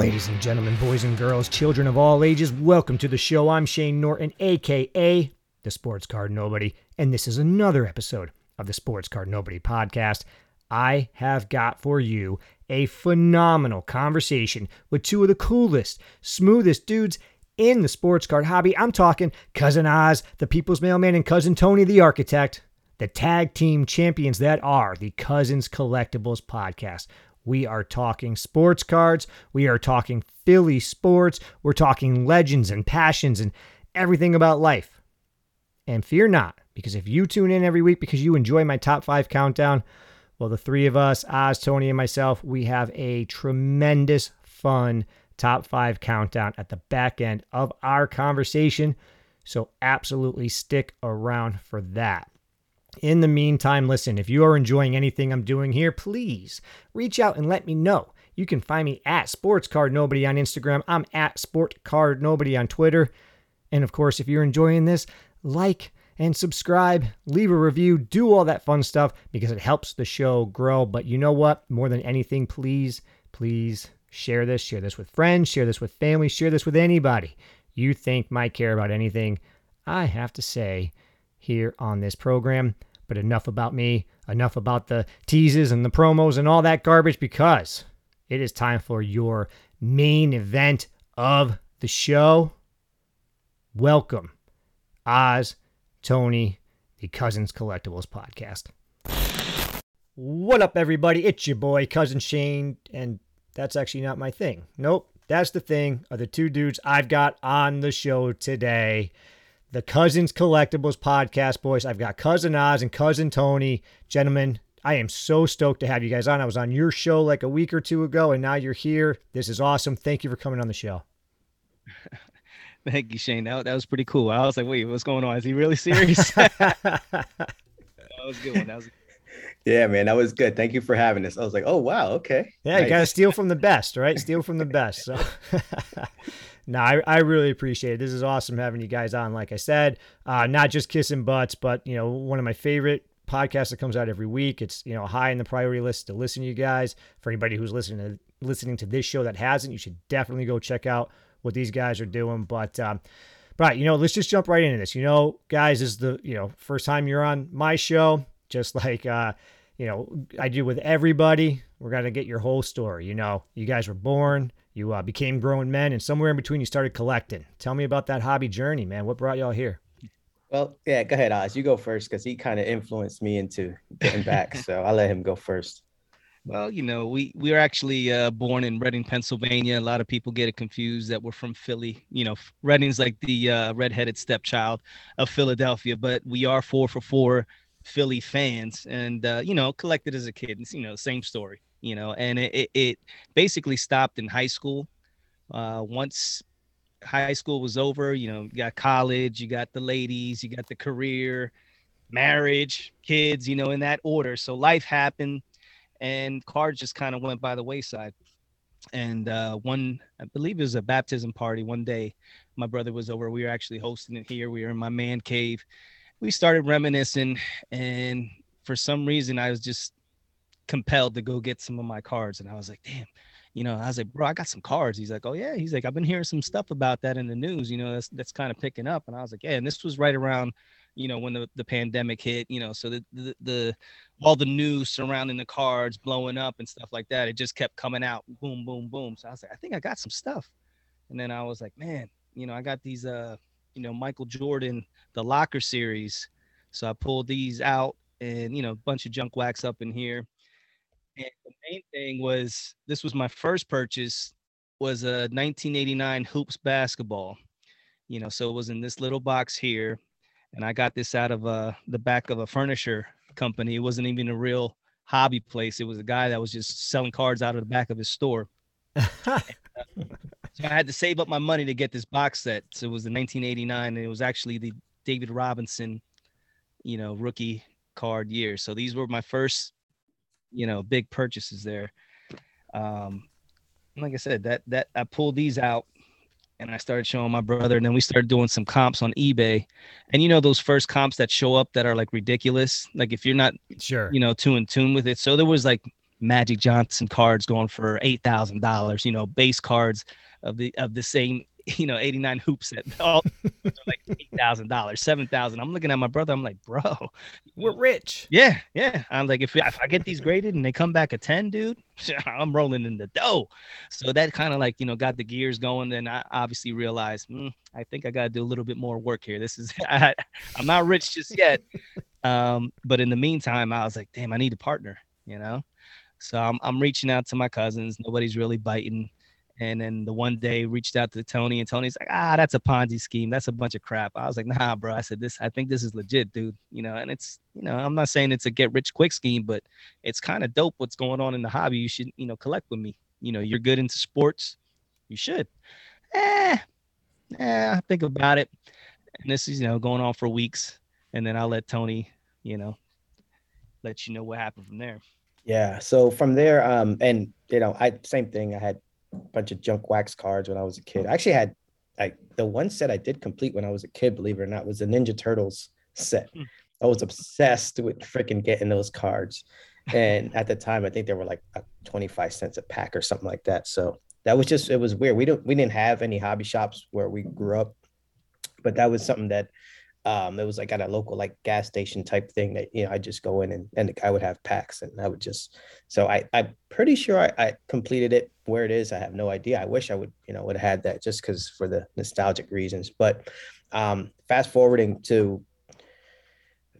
Ladies and gentlemen, boys and girls, children of all ages, welcome to the show. I'm Shane Norton, aka the Sports Card Nobody, and this is another episode of the Sports Card Nobody podcast. I have got for you a phenomenal conversation with two of the coolest, smoothest dudes in the sports card hobby. I'm talking Cousin Oz, the People's Mailman, and Cousin Tony, the Architect, the tag team champions that are the Cousins Collectibles podcast. We are talking sports cards. We are talking Philly sports. We're talking legends and passions and everything about life. And fear not, because if you tune in every week because you enjoy my top five countdown, well, the three of us, Oz, Tony, and myself, we have a tremendous fun top five countdown at the back end of our conversation. So absolutely stick around for that. In the meantime, listen, if you are enjoying anything I'm doing here, please reach out and let me know. You can find me at Sports Card Nobody on Instagram. I'm at Sport Card Nobody on Twitter. And of course, if you're enjoying this, like and subscribe, leave a review, do all that fun stuff because it helps the show grow. But you know what? More than anything, please, please share this. Share this with friends, share this with family, share this with anybody you think might care about anything I have to say here on this program. But enough about me, enough about the teases and the promos and all that garbage because it is time for your main event of the show. Welcome, Oz, Tony, the Cousins Collectibles podcast. What up, everybody? It's your boy, Cousin Shane, and that's actually not my thing. Nope, that's the thing of the two dudes I've got on the show today the Cousins Collectibles podcast, boys. I've got Cousin Oz and Cousin Tony. Gentlemen, I am so stoked to have you guys on. I was on your show like a week or two ago, and now you're here. This is awesome. Thank you for coming on the show. Thank you, Shane. That, that was pretty cool. I was like, wait, what's going on? Is he really serious? that was a good one. That was yeah, man, that was good. Thank you for having us. I was like, oh wow, okay. Yeah, nice. you gotta steal from the best, right? steal from the best. So no, I, I really appreciate it. This is awesome having you guys on. Like I said, uh, not just kissing butts, but you know, one of my favorite podcasts that comes out every week. It's you know high in the priority list to listen to you guys. For anybody who's listening to listening to this show that hasn't, you should definitely go check out what these guys are doing. But um, but you know, let's just jump right into this. You know, guys, this is the you know first time you're on my show. Just like uh, you know, I do with everybody. We're gonna get your whole story. You know, you guys were born you uh, became grown men, and somewhere in between, you started collecting. Tell me about that hobby journey, man. What brought y'all here? Well, yeah, go ahead, Oz. You go first because he kind of influenced me into getting back. so I'll let him go first. Well, you know, we we were actually uh, born in Reading, Pennsylvania. A lot of people get it confused that we're from Philly. You know, Reading's like the uh, redheaded stepchild of Philadelphia, but we are four for four Philly fans, and uh, you know, collected as a kid. It's, you know, same story you know, and it, it basically stopped in high school. Uh, once high school was over, you know, you got college, you got the ladies, you got the career, marriage, kids, you know, in that order. So life happened and cards just kind of went by the wayside. And uh, one, I believe it was a baptism party one day. My brother was over. We were actually hosting it here. We were in my man cave. We started reminiscing, and for some reason, I was just compelled to go get some of my cards. And I was like, damn, you know, I was like, bro, I got some cards. He's like, oh yeah. He's like, I've been hearing some stuff about that in the news. You know, that's that's kind of picking up. And I was like, yeah. And this was right around, you know, when the, the pandemic hit. You know, so the, the the all the news surrounding the cards blowing up and stuff like that. It just kept coming out, boom, boom, boom. So I was like, I think I got some stuff. And then I was like, man, you know, I got these, uh, you know, Michael Jordan, the Locker series. So I pulled these out and you know, a bunch of junk wax up in here and the main thing was this was my first purchase was a 1989 hoops basketball. You know, so it was in this little box here, and I got this out of uh, the back of a furniture company. It wasn't even a real hobby place. It was a guy that was just selling cards out of the back of his store. and, uh, so I had to save up my money to get this box set. So it was the 1989, and it was actually the David Robinson, you know, rookie card year. So these were my first you know big purchases there um like i said that that i pulled these out and i started showing my brother and then we started doing some comps on ebay and you know those first comps that show up that are like ridiculous like if you're not sure you know too in tune with it so there was like Magic Johnson cards going for eight thousand dollars. You know, base cards of the of the same you know 89 hoops at all like eight thousand dollars, seven thousand. I'm looking at my brother. I'm like, bro, we're rich. Yeah, yeah. I'm like, if, if I get these graded and they come back a 10, dude, I'm rolling in the dough. So that kind of like you know got the gears going. Then I obviously realized, mm, I think I got to do a little bit more work here. This is I, I'm not rich just yet. Um, but in the meantime, I was like, damn, I need a partner. You know. So I'm I'm reaching out to my cousins. Nobody's really biting. And then the one day reached out to Tony, and Tony's like, ah, that's a Ponzi scheme. That's a bunch of crap. I was like, nah, bro. I said, this, I think this is legit, dude. You know, and it's, you know, I'm not saying it's a get rich quick scheme, but it's kind of dope what's going on in the hobby. You should, you know, collect with me. You know, you're good into sports. You should. Eh, eh, I think about it. And this is, you know, going on for weeks. And then I'll let Tony, you know, let you know what happened from there. Yeah. So from there, um, and you know, I same thing. I had bunch of junk wax cards when I was a kid. I actually had like the one set I did complete when I was a kid, believe it or not, was the Ninja Turtles set. Hmm. I was obsessed with freaking getting those cards. And at the time, I think they were like 25 cents a pack or something like that. So that was just it was weird. We don't we didn't have any hobby shops where we grew up, but that was something that um, it was like at a local like gas station type thing that you know I just go in and and the guy would have packs and I would just so I I'm pretty sure I, I completed it where it is. I have no idea. I wish I would you know would have had that just because for the nostalgic reasons. But um, fast forwarding to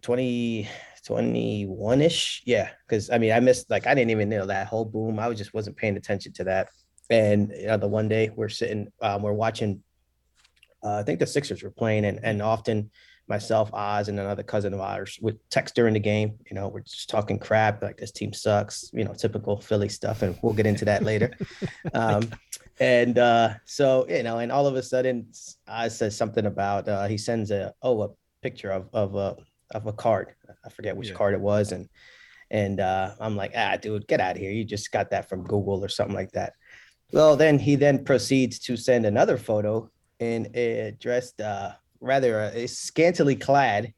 20 21 ish, yeah, because I mean I missed like I didn't even know that whole boom. I was just wasn't paying attention to that. And you know, the one day we're sitting, um, we're watching. Uh, I think the Sixers were playing, and and often myself, Oz, and another cousin of ours would text during the game. You know, we're just talking crap, like this team sucks, you know, typical Philly stuff. And we'll get into that later. Um, and uh, so, you know, and all of a sudden, Oz says something about, uh, he sends a, oh, a picture of, of, a, of a card. I forget which yeah. card it was. And, and uh, I'm like, ah, dude, get out of here. You just got that from Google or something like that. Well, then he then proceeds to send another photo and it dressed uh, rather uh, scantily clad.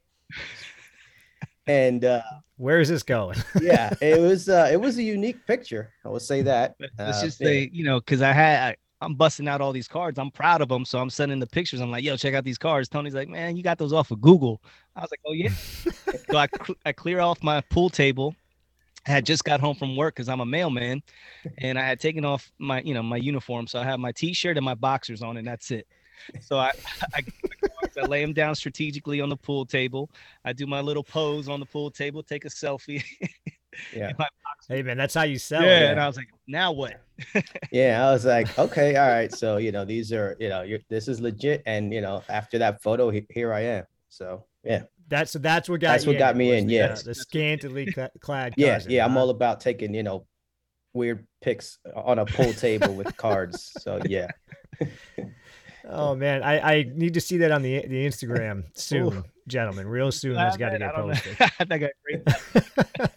And uh, where is this going? yeah, it was uh, it was a unique picture. I will say that. Let's uh, just say, you know, because I had I, I'm busting out all these cards. I'm proud of them, so I'm sending the pictures. I'm like, yo, check out these cards. Tony's like, man, you got those off of Google. I was like, oh yeah. so I I clear off my pool table. I had just got home from work because I'm a mailman, and I had taken off my you know my uniform, so I have my t-shirt and my boxers on, and that's it. So I, I, I lay them down strategically on the pool table. I do my little pose on the pool table, take a selfie. yeah. Hey man, that's how you sell. Yeah, it. and I was like, now what? yeah, I was like, okay, all right. So you know, these are you know, you're, this is legit, and you know, after that photo, he, here I am. So yeah. That's so that's what got that's what got me in. Yeah, the, uh, the scantily clad. Yeah, cousin, yeah. Huh? I'm all about taking you know weird pics on a pool table with cards. So yeah. Oh man, I, I need to see that on the the Instagram soon, Ooh. gentlemen. Real soon, it's got to get posted. I think I great.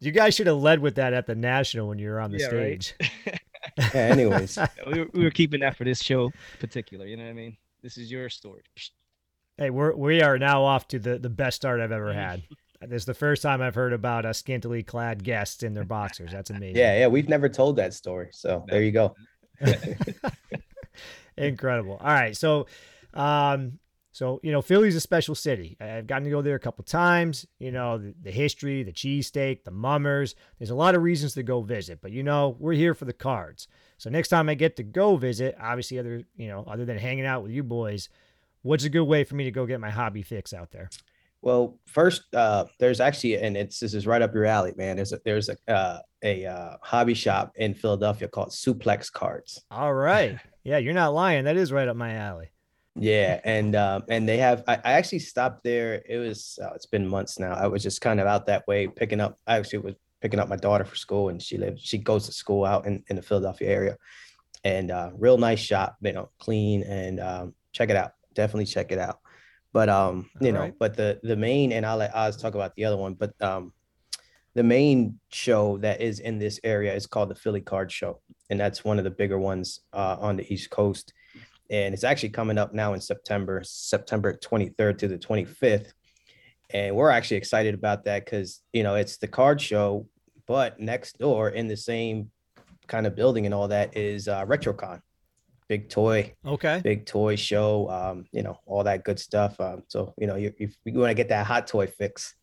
you guys should have led with that at the national when you were on the yeah, stage. Right? yeah, anyways, we were, we were keeping that for this show particular. You know what I mean? This is your story. Hey, we're we are now off to the the best start I've ever had. This is the first time I've heard about a scantily clad guest in their boxers. That's amazing. Yeah, yeah, we've never told that story, so there you go. Incredible. All right. So, um, so you know, Philly's a special city. I've gotten to go there a couple times. You know, the, the history, the cheesesteak, the mummers. There's a lot of reasons to go visit, but you know, we're here for the cards. So next time I get to go visit, obviously, other you know, other than hanging out with you boys, what's a good way for me to go get my hobby fix out there? Well, first, uh, there's actually, and it's this is right up your alley, man. There's a there's a uh, a uh, hobby shop in Philadelphia called Suplex Cards. All right, yeah, you're not lying. That is right up my alley. Yeah, and um, and they have. I, I actually stopped there. It was uh, it's been months now. I was just kind of out that way picking up. I actually was picking up my daughter for school, and she lives. She goes to school out in in the Philadelphia area, and uh, real nice shop. You know, clean and um, check it out. Definitely check it out. But um, you All know, right. but the the main and I'll let Oz talk about the other one, but um the main show that is in this area is called the Philly Card Show, and that's one of the bigger ones uh, on the East Coast. And it's actually coming up now in September, September 23rd to the 25th. And we're actually excited about that because you know it's the card show but next door in the same kind of building and all that is uh, RetroCon, big toy, Okay. big toy show. Um, you know, all that good stuff. Um, so you know, you, if you want to get that hot toy fix,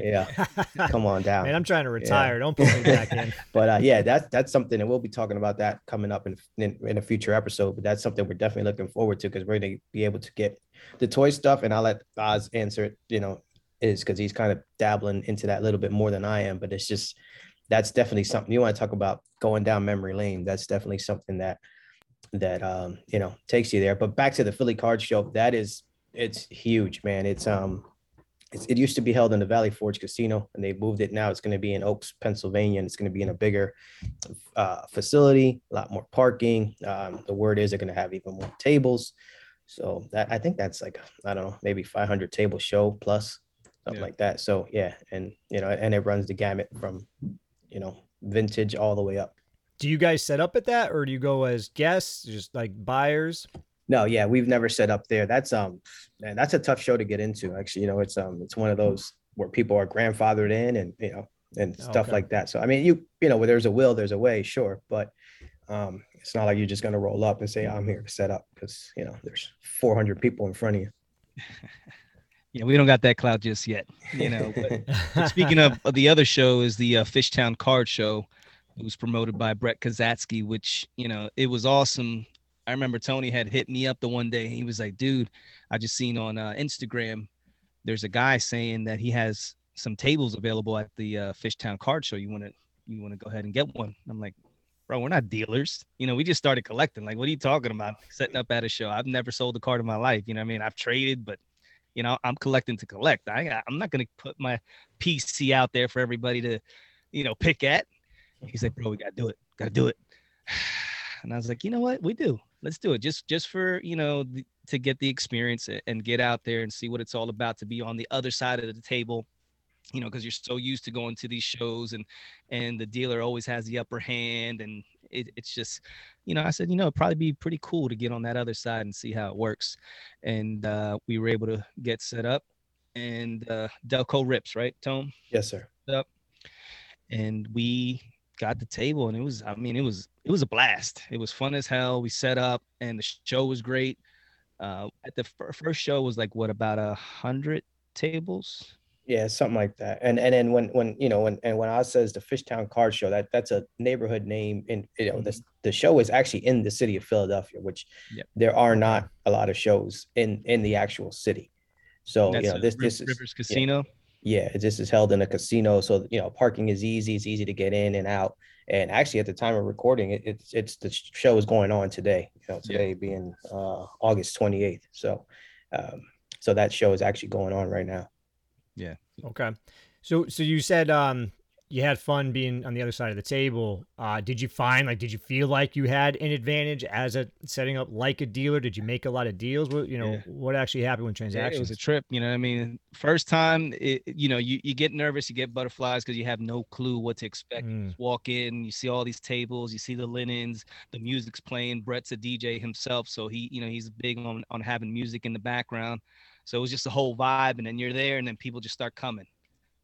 yeah, come on down. Man, I'm trying to retire. Don't put me back in. but uh, yeah, that's that's something, and we'll be talking about that coming up in, in in a future episode. But that's something we're definitely looking forward to because we're going to be able to get the toy stuff, and I'll let Oz answer it. You know, is because he's kind of dabbling into that a little bit more than I am. But it's just that's definitely something you want to talk about going down memory lane. That's definitely something that that um you know takes you there. But back to the Philly Card Show, that is it's huge, man. It's um it's, it used to be held in the Valley Forge Casino, and they moved it now. It's going to be in Oaks, Pennsylvania, and it's going to be in a bigger uh, facility, a lot more parking. Um, the word is they're going to have even more tables. So that I think that's like I don't know, maybe 500 table show plus something Yeah. like that. So yeah, and you know, and it runs the gamut from you know vintage all the way up. Do you guys set up at that, or do you go as guests, just like buyers? No, yeah, we've never set up there. That's um, man, that's a tough show to get into. Actually, you know, it's um, it's one of those where people are grandfathered in, and you know, and stuff Okay. like that. So I mean, you you know, where there's a will, there's a way, sure, but um, it's not like you're just gonna roll up and say I'm here to set up because you know there's 400 people in front of you. Yeah, we don't got that cloud just yet, you know. But, but speaking of, of the other show, is the uh, Fishtown Card Show. It was promoted by Brett Kazatsky, which you know it was awesome. I remember Tony had hit me up the one day. He was like, "Dude, I just seen on uh, Instagram, there's a guy saying that he has some tables available at the uh, Fishtown Card Show. You want to you want to go ahead and get one?" I'm like, "Bro, we're not dealers. You know, we just started collecting. Like, what are you talking about? Setting up at a show? I've never sold a card in my life. You know, what I mean, I've traded, but you know, I'm collecting to collect. I I'm not gonna put my PC out there for everybody to, you know, pick at." He's like, "Bro, we gotta do it. Gotta do it." And I was like, "You know what? We do. Let's do it. Just just for you know the, to get the experience and get out there and see what it's all about. To be on the other side of the table." You know, because you're so used to going to these shows and and the dealer always has the upper hand and it, it's just you know i said you know it'd probably be pretty cool to get on that other side and see how it works and uh, we were able to get set up and uh, delco rips right tone yes, sir. up and we got the table and it was i mean it was it was a blast it was fun as hell we set up and the show was great uh at the fir- first show was like what about a hundred tables Yeah, something like that. And and then when when you know when and when Oz says the Fishtown Card Show, that that's a neighborhood name. and you know this the show is actually in the city of Philadelphia, which Yep. there are not a lot of shows in in the actual city. So you know this this is rivers casino yeah this is held in a casino, so you know parking is easy. It's easy to get in and out. And actually, at the time of recording, it, it's it's the show is going on today. You know, Yeah. today being uh, August twenty eighth. So, um, so that show is actually going on right now. Yeah. Okay. So so you said um you had fun being on the other side of the table. Uh did you find like did you feel like you had an advantage as a setting up like a dealer? Did you make a lot of deals? What you know, Yeah. what actually happened with Yeah, transactions? it was a trip you know what i mean first time it, you know you, you get nervous you get butterflies because you have no clue what to expect Mm. walk in you see all these tables you see the linens the music's playing brett's a dj himself so he you know he's big on on having music in the background so it was just a whole vibe and then you're there and then people just start coming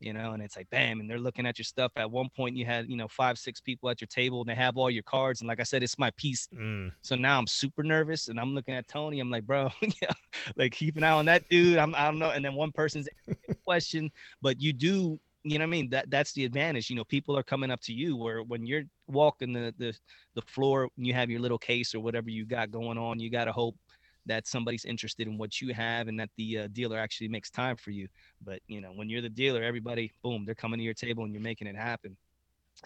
you know and it's like bam and they're looking at your stuff at one point you had you know five six people at your table and they have all your cards and like i said it's my PC Mm. so now I'm super nervous and I'm looking at Tony. I'm like, bro, yeah, like keep an eye on that dude. I'm, I don't know. And then one person's question, but you do, you know what I mean? That that's the advantage. You know, people are coming up to you where when you're walking the the the floor and you have your little case or whatever you got going on, you got to hope that somebody's interested in what you have and that the uh, dealer actually makes time for you. But you know, when you're the dealer, everybody, boom, they're coming to your table and you're making it happen.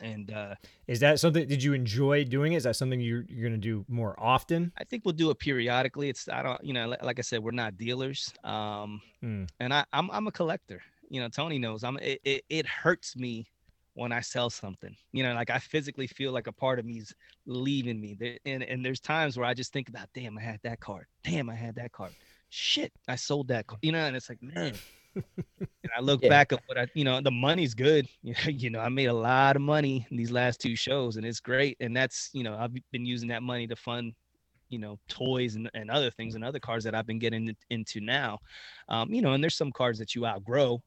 And uh, Is that something did you enjoy doing? it? Is that something you're you're gonna do more often? I think we'll do it periodically. It's I don't you know li- like I said we're not dealers. Um, Mm. and I I'm I'm a collector. You know Tony knows I'm it, it it hurts me when I sell something. You know like I physically feel like a part of me's leaving me. There, and and there's times where I just think about damn I had that card. Damn I had that card. Shit I sold that card. You know and it's like man. and I look Yeah. back at what I you know the money's good. you know I made a lot of money in these last two shows and it's great. And that's you know I've been using that money to fund you know toys and, and other things and other cars that i've been getting into now um, you know and there's some cards that you outgrow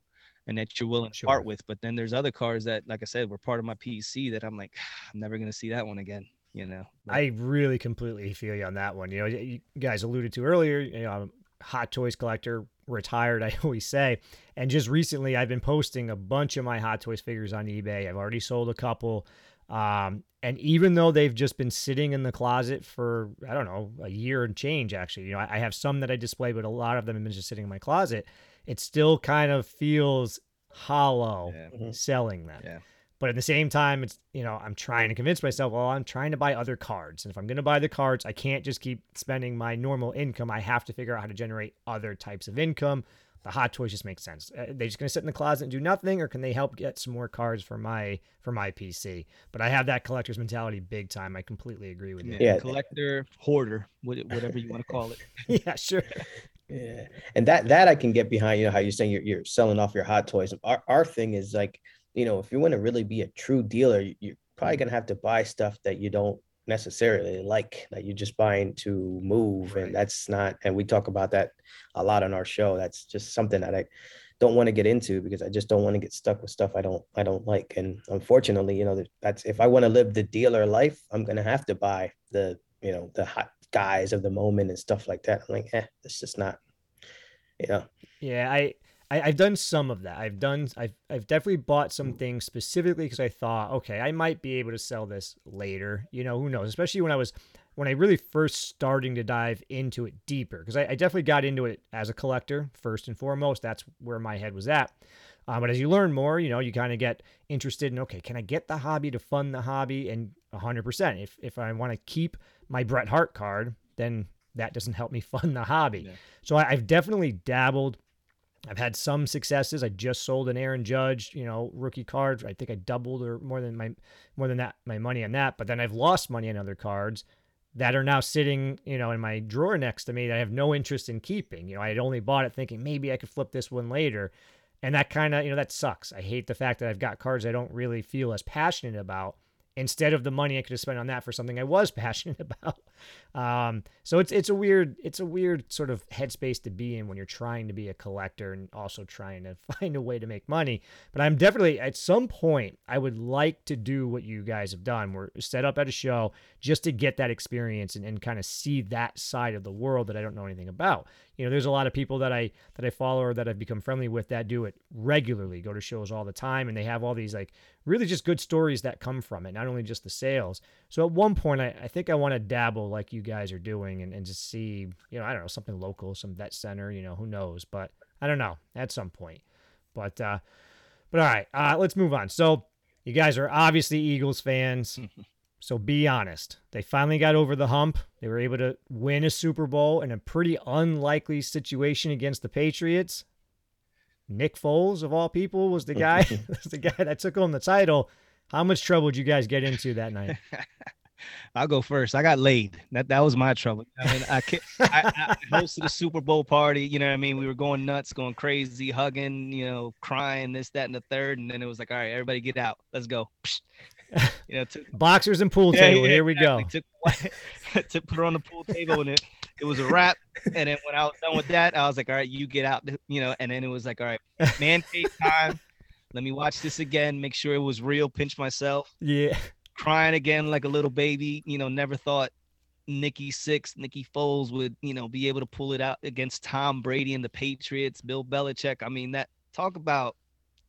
and that you're willing to Sure. part with. But then there's other cars that, like I said, were part of my PC that I'm like, I'm never gonna see that one again. You know, But- I really completely feel you on that one. You know, you guys alluded to earlier, you know, I'm a hot toys collector, retired, I always say. And just recently, I've been posting a bunch of my hot toys figures on eBay. I've already sold a couple. Um, and even though they've just been sitting in the closet for, I don't know, a year and change, actually, you know, I, I have some that I display, but a lot of them have been just sitting in my closet. It still kind of feels hollow yeah. selling them. Yeah. But at the same time, it's you know I'm trying to convince myself. Well, I'm trying to buy other cards, and if I'm going to buy the cards, I can't just keep spending my normal income. I have to figure out how to generate other types of income. The hot toys just make sense. Uh, they just going to sit in the closet and do nothing, or can they help get some more cards for my for my PC? But I have that collector's mentality big time. I completely agree with you. yeah, Yeah. collector, hoarder, whatever you want to call it. yeah, sure. Yeah, and that that I can get behind. You know how you're saying you're, you're selling off your hot toys. Our our thing is like, you know, if you want to really be a true dealer, you- you're probably gonna have to buy stuff that you don't necessarily like, that you're just buying to move, Right. and that's not. And we talk about that a lot on our show. That's just something that I don't want to get into because I just don't want to get stuck with stuff I don't I don't like. And unfortunately, you know, that's if I want to live the dealer life, I'm gonna have to buy the you know the hot guys of the moment and stuff like that. I'm like, eh, it's just not, you know. Yeah, I, I I've done some of that. I've done I've I've definitely bought some things specifically because I thought, okay, I might be able to sell this later. You know, who knows? Especially when I was when I really first starting to dive into it deeper because I, I definitely got into it as a collector first and foremost. That's where my head was at. Uh, but as you learn more, you know, you kind of get interested in okay, can I get the hobby to fund the hobby? And 100%. If if I want to keep my Bret Hart card, then that doesn't help me fund the hobby. Yeah. So I, I've definitely dabbled. I've had some successes. I just sold an Aaron Judge, you know, rookie card. I think I doubled or more than my more than that my money on that. But then I've lost money on other cards that are now sitting, you know, in my drawer next to me that I have no interest in keeping. You know, I had only bought it thinking maybe I could flip this one later. And that kind of, you know, that sucks. I hate the fact that I've got cards I don't really feel as passionate about instead of the money I could have spent on that for something I was passionate about. Um, so it's it's a weird it's a weird sort of headspace to be in when you're trying to be a collector and also trying to find a way to make money. But I'm definitely at some point I would like to do what you guys have done. We're set up at a show just to get that experience and, and kind of see that side of the world that I don't know anything about. You know, there's a lot of people that I that I follow or that I've become friendly with that do it regularly, go to shows all the time, and they have all these like really just good stories that come from it, not only just the sales. So at one point, I, I think I want to dabble like you guys are doing and, and just see, you know, I don't know, something local, some vet center, you know, who knows? But I don't know at some point. But, uh, but all right, uh, let's move on. So you guys are obviously Eagles fans. So be honest. They finally got over the hump. They were able to win a Super Bowl in a pretty unlikely situation against the Patriots. Nick Foles, of all people, was the guy. was the guy that took home the title. How much trouble did you guys get into that night? I'll go first. I got laid. That that was my trouble. I mean, I, I, I hosted a Super Bowl party. You know what I mean? We were going nuts, going crazy, hugging, you know, crying, this, that, and the third. And then it was like, all right, everybody get out. Let's go. You know, took, Boxers and pool table. yeah, Here we go. exactly. Took, took put her on the pool table and it, it was a wrap. And then when I was done with that, I was like, all right, you get out, you know, and then it was like, all right, man cave time. Let me watch this again, make sure it was real, pinch myself, Yeah. crying again like a little baby. You know, never thought Nikki Six, Nikki Foles would, you know, be able to pull it out against Tom Brady and the Patriots, Bill Belichick. I mean, that talk about,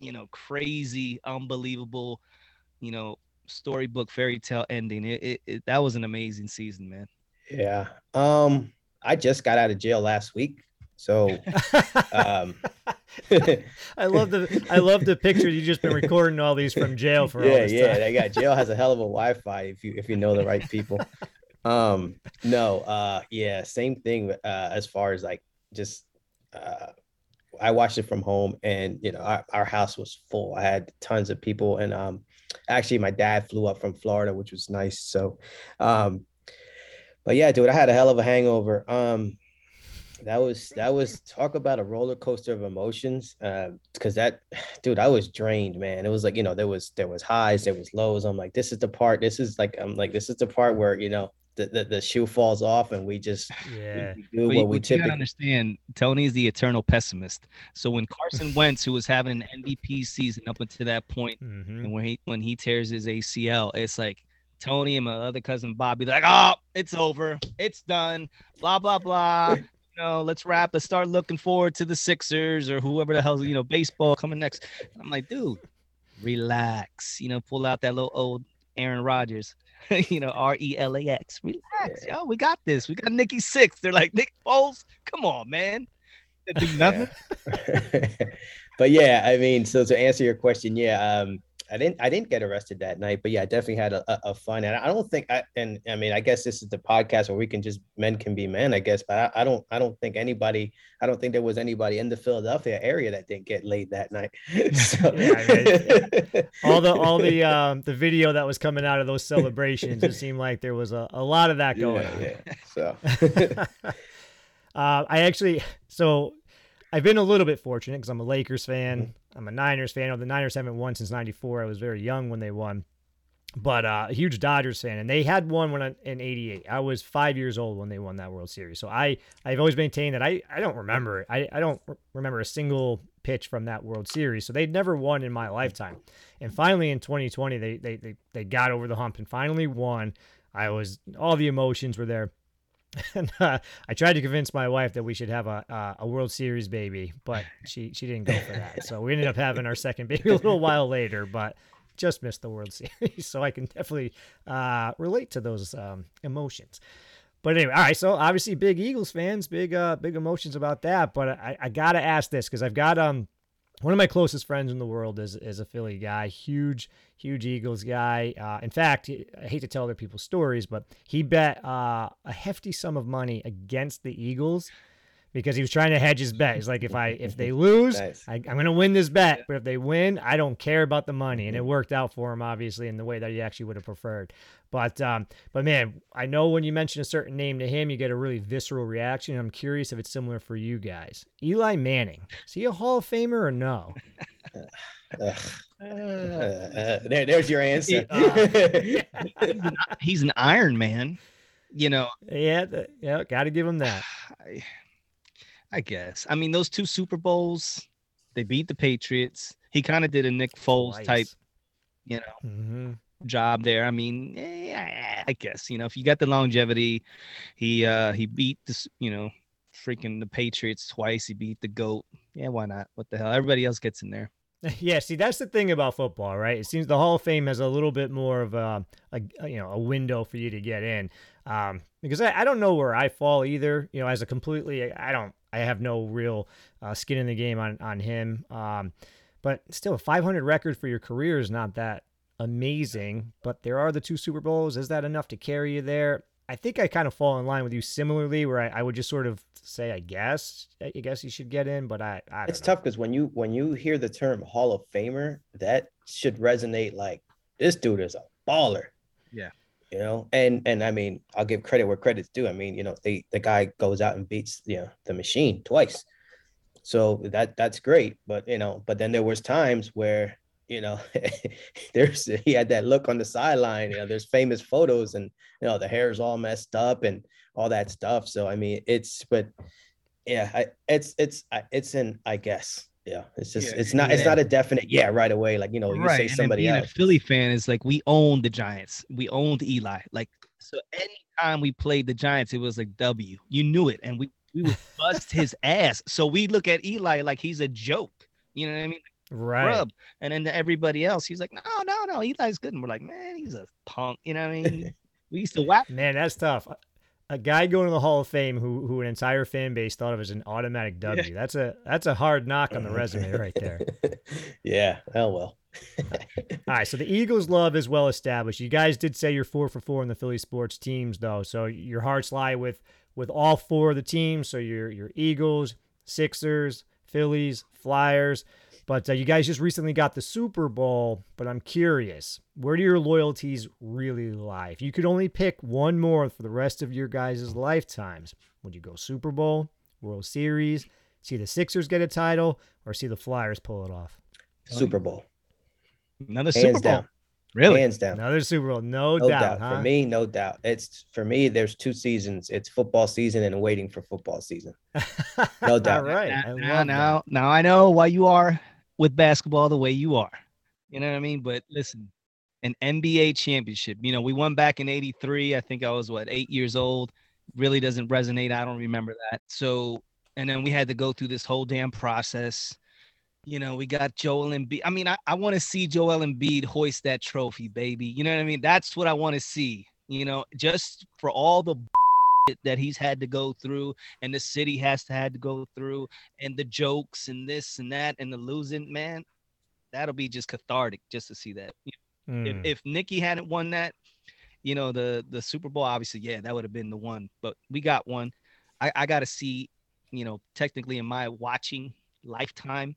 you know, crazy, unbelievable, you know, storybook fairy tale ending. It, it, it that was an amazing season, man. Yeah. Um, I just got out of jail last week. So um I love the I love the picture you just been recording all these from jail for all yeah, this yeah. time. They got jail has a hell of a Wi-Fi if you if you know the right people. um, no, uh yeah, same thing uh as far as like just uh I watched it from home and you know our, our house was full. I had tons of people and um actually my dad flew up from Florida, which was nice. So um but yeah, dude, I had a hell of a hangover. Um that was that was talk about a roller coaster of emotions uh because that dude i was drained man it was like you know there was there was highs there was lows i'm like this is the part this is like i'm like this is the part where you know the, the, the shoe falls off and we just Yeah. we do But what you, we but you gotta typically understand, Tony is the eternal pessimist. So when Carson Wentz, who was having an MVP season up until that point, hmm and when he when he tears his ACL, it's like Tony and my other cousin Bobby like, oh, it's over, it's done, blah blah blah. You know, let's wrap. Let's start looking forward to the Sixers or whoever the hell you know baseball coming next. And I'm like, dude, relax. You know, pull out that little old Aaron Rodgers. you know, R E L A X. Relax, yo. We got this. We got Nikki six. They're like Nick Foles. Come on, man. Do nothing. but yeah, I mean, so to answer your question, yeah, um, I didn't I didn't get arrested that night, but yeah, I definitely had a, a, a fun. And I don't think I and I mean I guess this is the podcast where we can just men can be men, I guess. But I, I don't I don't think anybody I don't think there was anybody in the Philadelphia area that didn't get laid that night. So, Yeah, all the all the um the video that was coming out of those celebrations, it seemed like there was a, a lot of that going yeah, on. yeah. So uh, I actually, so I've been a little bit fortunate because I'm a Lakers fan. I'm a Niners fan. The Niners haven't won since '94. I was very young when they won, but uh, a huge Dodgers fan, and they had won when I, in '88. I was five years old when they won that World Series. So I, I've always maintained that I, I don't remember it. I, I don't remember a single pitch from that World Series. So they'd never won in my lifetime. And finally in 2020, they, they, they, they got over the hump and finally won. I was all the emotions were there. And uh, I tried to convince my wife that we should have a uh, a World Series baby, but she she didn't go for that. So we ended up having our second baby a little while later, but just missed the World Series. So I can definitely uh, relate to those um, emotions. But anyway, all right. So obviously, big Eagles fans, big uh, big emotions about that. But I, I gotta ask this because I've got um one of my closest friends in the world is is a Philly guy, huge huge Eagles guy. Uh, in fact, I hate to tell other people's stories, but he bet uh, a hefty sum of money against the Eagles because he was trying to hedge his bet. He's like, if I if they lose, Nice. I, I'm going to win this bet, but if they win, I don't care about the money. And it worked out for him, obviously, in the way that he actually would have preferred. But um, but man, I know when you mention a certain name to him, you get a really visceral reaction. I'm curious if it's similar for you guys. Eli Manning, is he a Hall of Famer or no? Ugh. Uh, uh, there, there's your answer. He's an Iron Man. You know, Yeah, th- yeah, got to give him that. I, I guess. I mean, those two Super Bowls, they beat the Patriots. He kind of did a Nick Foles type, you know, hmm job there. I mean, I guess you know if you got the longevity, he uh he beat this, you know, freaking the Patriots twice. He beat the goat. Yeah, why not? What the hell? Everybody else gets in there. Yeah, see, that's the thing about football, right? It seems the Hall of Fame has a little bit more of a, a a, you know a window for you to get in, um, because I, I don't know where I fall either. You know, as a completely, I don't, I have no real uh, skin in the game on on him. Um, but still, a 500 record for your career is not that amazing. But there are the two Super Bowls. Is that enough to carry you there? I think I kind of fall in line with you similarly, where I, I would just sort of say, I guess, I guess you should get in, but I, I don't it's know. tough because when you when you hear the term Hall of Famer, that should resonate like this dude is a baller. Yeah. You know, and and I mean, I'll give credit where credit's due. I mean, you know, the the guy goes out and beats you know the machine twice. So that that's great. But you know, but then there was times where, you know, there's he had that look on the sideline. You know, there's famous photos and you know the hair's all messed up and all that stuff. So I mean, it's but yeah, I, it's it's it's in I guess. Yeah, it's just Yeah, it's not it's not a definite yeah right away. Like you know, you say and somebody being else. a Philly fan is like we owned the Giants. We owned Eli. Like so, anytime we played the Giants, it was like W. You knew it, and we we would bust his ass. So we look at Eli like he's a joke. You know what I mean? Right. And then to everybody else, he's like, no, no, no, Eli's good. And we're like, man, he's a punk. You know what I mean? we used to whack. Man, that's tough. A- guy going to the Hall of Fame who who an entire fan base thought of as an automatic W. That's a that's a hard knock on the resume right there. yeah. Oh well. All right, so the Eagles love is well established. You guys did say you're four for four in the Philly sports teams, though, so your hearts lie with with all four of the teams. So your your Eagles, Sixers, Phillies, Flyers. But uh, you guys just recently got the Super Bowl. But I'm curious, where do your loyalties really lie? If you could only pick one more for the rest of your guys' lifetimes, would you go Super Bowl, World Series, see the Sixers get a title, or see the Flyers pull it off? Super Bowl. Another Hands Super Bowl. down. Really? hands down. Another Super Bowl, no, No doubt. doubt. huh? For me, no doubt. It's for me. There's two seasons. It's football season and waiting for football season. No doubt. All right. Now, now, now, now I know why you are with basketball the way you are. You know what I mean? But listen, an NBA championship. You know, we won back in '83. I think I was what eight years old. Really doesn't resonate. I don't remember that. So, and then we had to go through this whole damn process. You know, we got Joel Embiid. I mean, I, I want to see Joel Embiid hoist that trophy, baby. You know what I mean? That's what I want to see. You know, just for all the that he's had to go through and the city has to had to go through and the jokes and this and that and the losing man that'll be just cathartic just to see that Mm. if, if nikki hadn't won that you know the the super bowl obviously yeah that would have been the one but we got one i, I got to see you know technically in my watching lifetime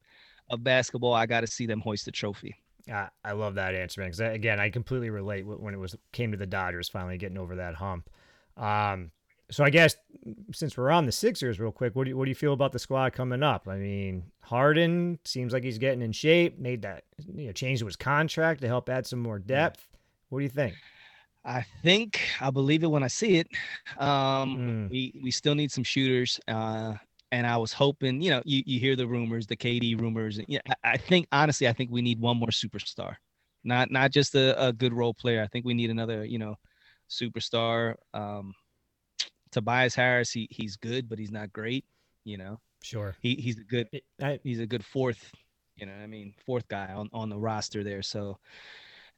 of basketball i got to see them hoist the trophy I, I love that answer, man. Because again, I completely relate when it was came to the Dodgers finally getting over that hump. Um, so I guess since we're on the Sixers, real quick, what do you, what do you feel about the squad coming up? I mean, Harden seems like he's getting in shape. Made that you know change to his contract to help add some more depth. What do you think? I think I'll believe it when I see it. Um, Mm. We we still need some shooters, uh, and I was hoping, you know, you, you hear the rumors, the KD rumors. and Yeah, I, I think honestly, I think we need one more superstar, not not just a, a good role player. I think we need another, you know, superstar. Um, Tobias Harris, he he's good, but he's not great. You know, Sure. he he's a good he's a good fourth, you know, I mean, fourth guy on on the roster there. So,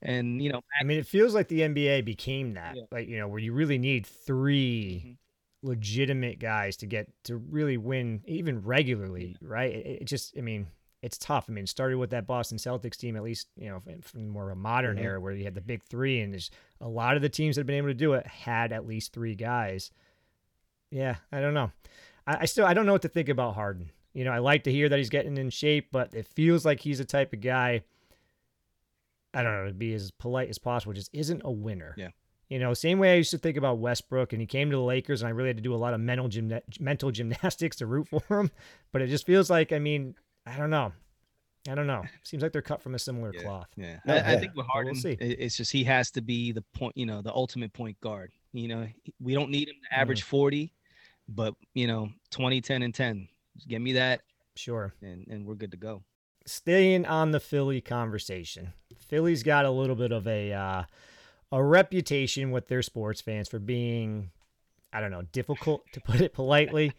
and you know, I mean, it feels like the NBA became that, Yeah. like you know, where you really need 3 Mhm. legitimate guys to get to really win, even regularly, right? It, it just, I mean, it's tough. I mean, it started with that Boston Celtics team, at least you know, from- from more of a modern Mhm. era where you had the big three, and there's a lot of the teams that have been able to do it had at least three guys. Yeah, I don't know. I, I still, I don't know what to think about Harden. You know, I like to hear that he's getting in shape, but it feels like he's the type of guy. I don't know, to be as polite as possible, just isn't a winner. Yeah. You know, same way I used to think about Westbrook, and he came to the Lakers, and I really had to do a lot of mental gymna- mental gymnastics to root for him. But it just feels like, I mean, I don't know, I don't know. Seems like they're cut from a similar Yeah. cloth. Yeah, I, I think with we'll Harden, see. it's just he has to be the point, you know, the ultimate point guard. You know, we don't need him to mm-hmm. average 40, but you know, 20, 10, and 10. Just give me that, Sure. and and we're good to go. staying on the Philly conversation, Philly's got a little bit of a uh, a reputation with their sports fans for being, I don't know, difficult to put it politely.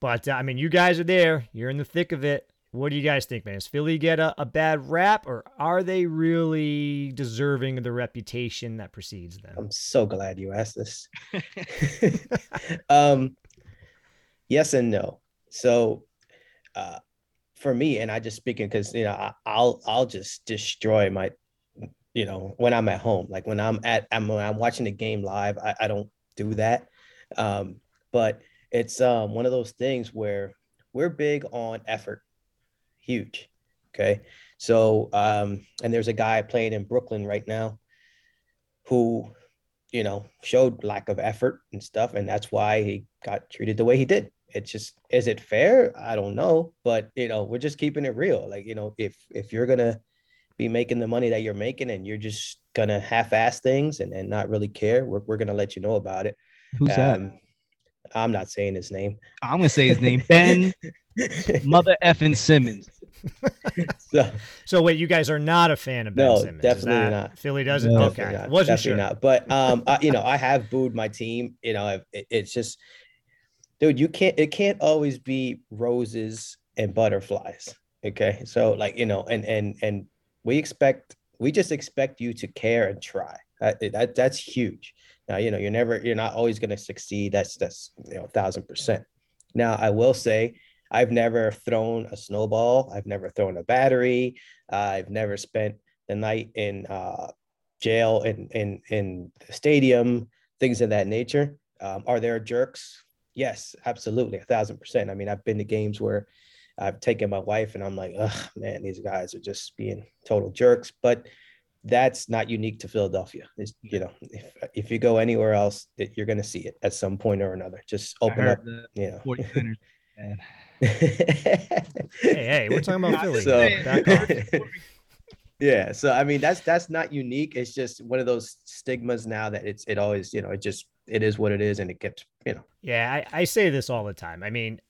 But uh, I mean, you guys are there. You're in the thick of it. What do you guys think, man? Does Philly get a, a bad rap, or are they really deserving of the reputation that precedes them? I'm so glad you asked this. um, yes and no. So, uh, for me, and I just speaking because you know I, I'll I'll just destroy my, you know, when I'm at home, like when I'm at I'm I'm watching the game live, I, I don't do that. Um, but it's um one of those things where we're big on effort, huge. Okay, so um, and there's a guy playing in Brooklyn right now, who you know, showed lack of effort and stuff. And that's why he got treated the way he did. It's just, is it fair? I don't know. But you know, we're just keeping it real. Like, you know, if if you're gonna be making the money that you're making and you're just gonna half-ass things and, and not really care, we're, we're gonna let you know about it. Who's that? Um, I'm not saying his name. I'm gonna say his name, Ben Mother effing Simmons. so, So wait, you guys are not a fan of Ben No, Simmons? Is definitely that- not. Philly doesn't. No. okay, Definitely not. wasn't Definitely sure. not. But um, I, you know, I have booed my team. You know, it, it's just, dude, you can't. It can't always be roses and butterflies. Okay, so like you know, and and and we expect, we just expect you to care and try. That, that that's huge. Now, you know, you're never, you're not always going to succeed. That's that's you know, a thousand percent. Now, I will say, I've never thrown a snowball. I've never thrown a battery. I've never spent the night in uh, jail in in in the stadium, things of that nature. Um, are there jerks? Yes, absolutely, a thousand percent. I mean, I've been to games where I've taken my wife and I'm like, oh man, these guys are just being total jerks. But that's not unique to Philadelphia. It's, you know, if, if you go anywhere else, that you're going to see it at some point or another. Just open up, the you know. 49ers. Hey, hey, we're talking about Philly. So- yeah. So I mean, that's that's not unique. It's just one of those stigmas now that it's it always you know it just it is what it is, and it gets you know. Yeah, I, I say this all the time. I mean,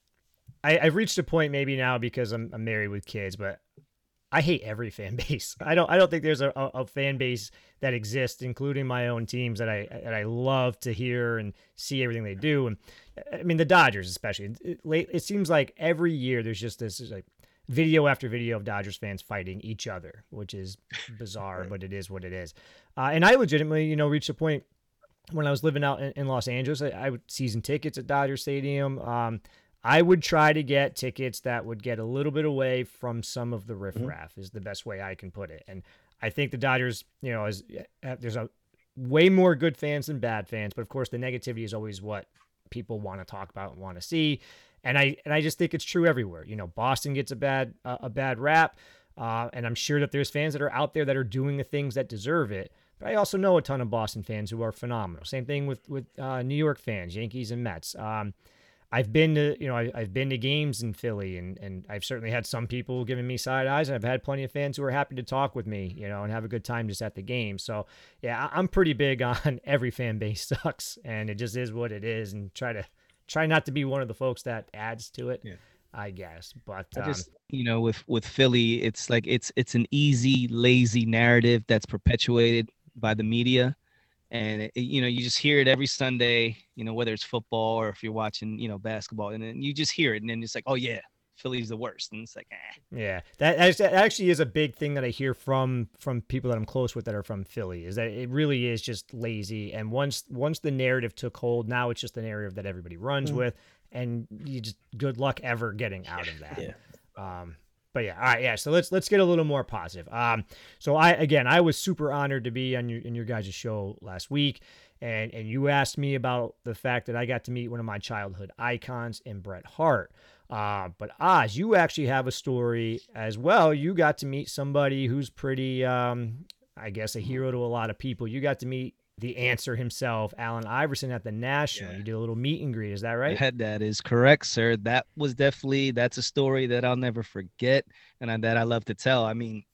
I, I've reached a point maybe now because I'm, I'm married with kids, but I hate every fan base. I don't I don't think there's a, a, fan base that exists, including my own teams that I that I love to hear and see everything they do. And I mean the Dodgers especially. It, it, it seems like every year there's just this like video after video of Dodgers fans fighting each other, which is bizarre, right. but it is what it is. Uh, and I legitimately, you know, reached a point when I was living out in, in Los Angeles. I, I, would season tickets at Dodger Stadium. Um, I would try to get tickets that would get a little bit away from some of the riffraff. Mm-hmm. Is the best way I can put it. And I think the Dodgers, you know, is uh, there's a way more good fans than bad fans, but of course the negativity is always what people want to talk about and want to see and I and I just think it's true everywhere. You know, Boston gets a bad uh, a bad rap, uh, and I'm sure that there's fans that are out there that are doing the things that deserve it. But I also know a ton of Boston fans who are phenomenal. Same thing with with uh, New York fans, Yankees and Mets. Um, I've been to you know I, have been to games in Philly, and and I've certainly had some people giving me side eyes, and I've had plenty of fans who are happy to talk with me, you know, and have a good time just at the game. So yeah, I'm pretty big on every fan base sucks, and it just is what it is, and try to try not to be one of the folks that adds to it. Yeah. I guess, but I just um, you know, with with Philly, it's like it's it's an easy, lazy narrative that's perpetuated by the media, and it, you know, you just hear it every Sunday. You know, whether it's football or if you're watching, you know, basketball, and then you just hear it, and then it's like, oh yeah, Philly's the worst, and it's like, eh. yeah, that actually is a big thing that I hear from from people that I'm close with that are from Philly is that it really is just lazy. And once once the narrative took hold, now it's just the narrative that everybody runs mm with, and you just good luck ever getting out of that. yeah. Um, but yeah, all right, yeah. So let's let's get a little more positive. Um, so I again, I was super honored to be on your in your guys' show last week, and and you asked me about the fact that I got to meet one of my childhood icons in Bret Hart. Uh, but Oz, you actually have a story as well. You got to meet somebody who's pretty, um, I guess, a hero to a lot of people. You got to meet the answer himself, Allen Iverson, at the National. Yeah. You did a little meet and greet. Is that right? That, that is correct, sir. That was definitely that's a story that I'll never forget, and that I love to tell. I mean,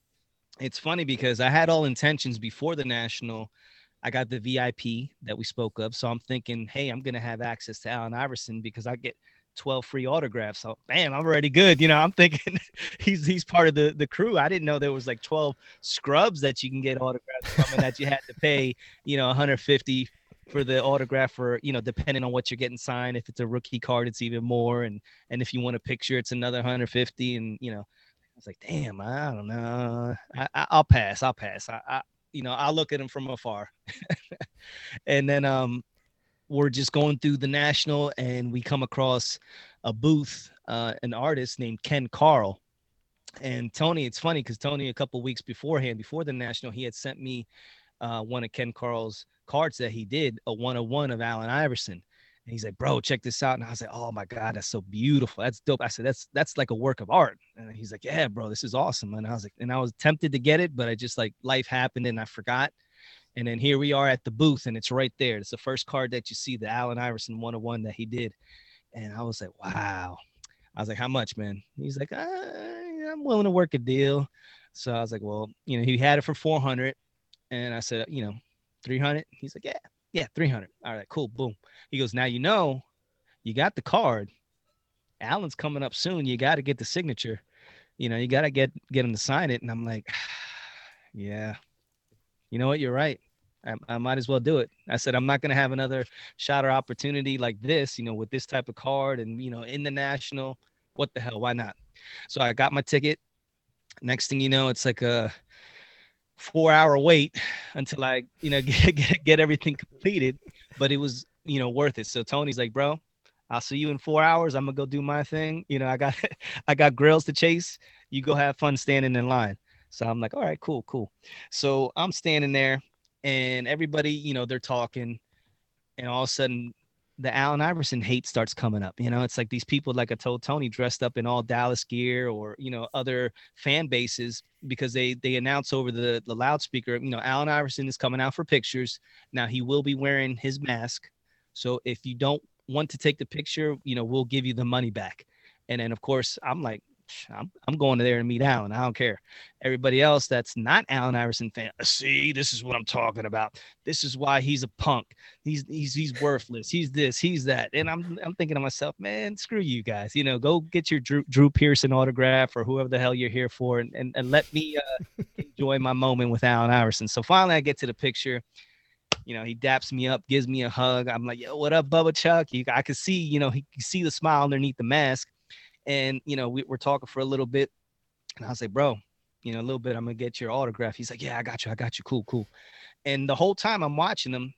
it's funny because I had all intentions before the National. I got the VIP that we spoke of, so I'm thinking, hey, I'm gonna have access to Allen Iverson because I get 12 free autographs. So bam, I'm already good. You know, I'm thinking he's he's part of the the crew. I didn't know there was like 12 scrubs that you can get autographs from and that you had to pay, you know, 150 for the autograph for, you know, depending on what you're getting signed. If it's a rookie card, it's even more. And and if you want a picture, it's another 150. And you know, I was like, damn, I don't know. I, will pass. I'll pass. I, I you know, I'll look at him from afar. and then um we're just going through the national and we come across a booth, uh, an artist named Ken Carl. And Tony, it's funny because Tony, a couple weeks beforehand, before the national, he had sent me uh, one of Ken Carl's cards that he did, a one on one of Allen Iverson. And he's like, bro, check this out. And I was like, oh my God, that's so beautiful. That's dope. I said, that's that's like a work of art. And he's like, yeah, bro, this is awesome. And I was like, and I was tempted to get it, but I just like life happened and I forgot. And then here we are at the booth, and it's right there. It's the first card that you see, the Allen Iverson 101 that he did. And I was like, wow. I was like, how much, man? He's like, uh, I'm willing to work a deal. So I was like, well, you know, he had it for 400. And I said, you know, 300. He's like, yeah, yeah, 300. All right, cool. Boom. He goes, now you know, you got the card. Allen's coming up soon. You got to get the signature. You know, you got to get get him to sign it. And I'm like, yeah, you know what? You're right. I, I might as well do it. I said, I'm not going to have another shot or opportunity like this, you know, with this type of card and, you know, in the national. What the hell? Why not? So I got my ticket. Next thing you know, it's like a four hour wait until I, you know, get, get, get everything completed. But it was, you know, worth it. So Tony's like, bro, I'll see you in four hours. I'm gonna go do my thing. You know, I got I got grills to chase. You go have fun standing in line. So I'm like, all right, cool, cool. So I'm standing there and everybody, you know, they're talking, and all of a sudden the Allen Iverson hate starts coming up. You know, it's like these people, like I told Tony, dressed up in all Dallas gear or you know other fan bases because they they announce over the the loudspeaker, you know, Allen Iverson is coming out for pictures. Now he will be wearing his mask, so if you don't want to take the picture, you know, we'll give you the money back. And then of course I'm like, I'm, I'm going to there to meet Allen. I don't care. Everybody else that's not Allen Iverson fan, see, this is what I'm talking about. This is why he's a punk. He's he's he's worthless. He's this. He's that. And I'm I'm thinking to myself, man, screw you guys. You know, go get your Drew, Drew Pearson autograph or whoever the hell you're here for, and and, and let me uh, enjoy my moment with Allen Iverson. So finally, I get to the picture you know, he daps me up, gives me a hug. I'm like, yo, what up, Bubba Chuck? You, I could see, you know, he you see the smile underneath the mask. And, you know, we, we're talking for a little bit. And I was like, bro, you know, a little bit, I'm gonna get your autograph. He's like, Yeah, I got you, I got you. Cool, cool. And the whole time I'm watching him,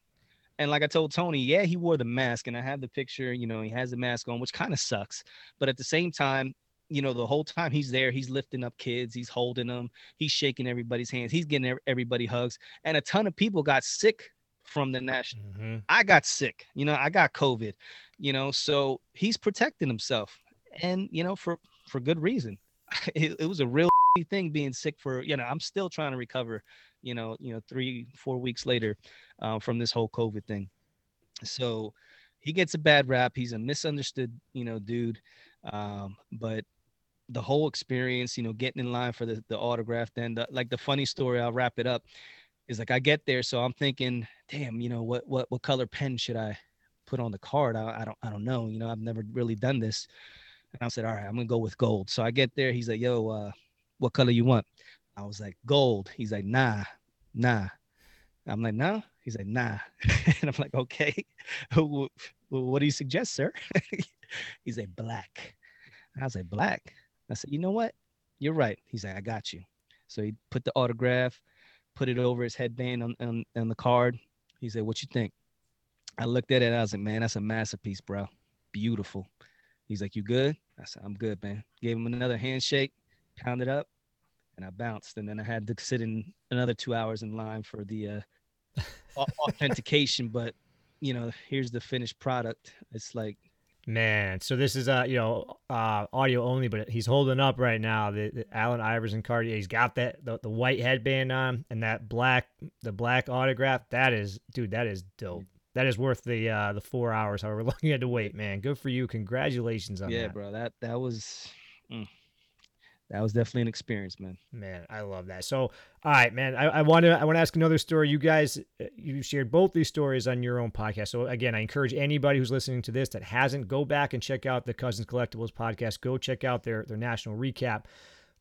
and like I told Tony, yeah, he wore the mask, and I have the picture, you know, he has the mask on, which kind of sucks. But at the same time, you know, the whole time he's there, he's lifting up kids, he's holding them, he's shaking everybody's hands, he's getting everybody hugs. And a ton of people got sick from the national. Mm-hmm. I got sick, you know, I got COVID, you know, so he's protecting himself and, you know, for, for good reason. It, it was a real thing being sick for, you know, I'm still trying to recover, you know, you know, three, four weeks later uh, from this whole COVID thing. So he gets a bad rap. He's a misunderstood, you know, dude. Um, but the whole experience, you know, getting in line for the, the autograph, then the, like the funny story, I'll wrap it up is like I get there, so I'm thinking, damn, you know, what what what color pen should I put on the card? I, I don't I don't know. You know, I've never really done this. And I said, all right, I'm gonna go with gold. So I get there. He's like, yo, uh, what color you want? I was like, gold. He's like, nah, nah. I'm like, no. He's like, nah. and I'm like, okay. what do you suggest, sir? He's like, black. I was like, black. I said, you know what? You're right. He's like, I got you. So he put the autograph put it over his headband on, on, on the card. He said, What you think? I looked at it. I was like, Man, that's a masterpiece, bro. Beautiful. He's like, You good? I said, I'm good, man. Gave him another handshake, pounded up, and I bounced. And then I had to sit in another two hours in line for the uh, authentication. But, you know, here's the finished product. It's like, Man, so this is uh you know uh audio only, but he's holding up right now. The, the Allen Iverson card. He's got that the, the white headband on and that black the black autograph. That is, dude, that is dope. That is worth the uh the four hours. However long you had to wait, man. Good for you. Congratulations on yeah, that. Yeah, bro. That that was. Mm that was definitely an experience, man. Man, I love that. So, all right, man, I, I want to I want to ask another story. You guys, uh, you shared both these stories on your own podcast. So again, I encourage anybody who's listening to this that hasn't go back and check out the Cousins Collectibles podcast. Go check out their their national recap.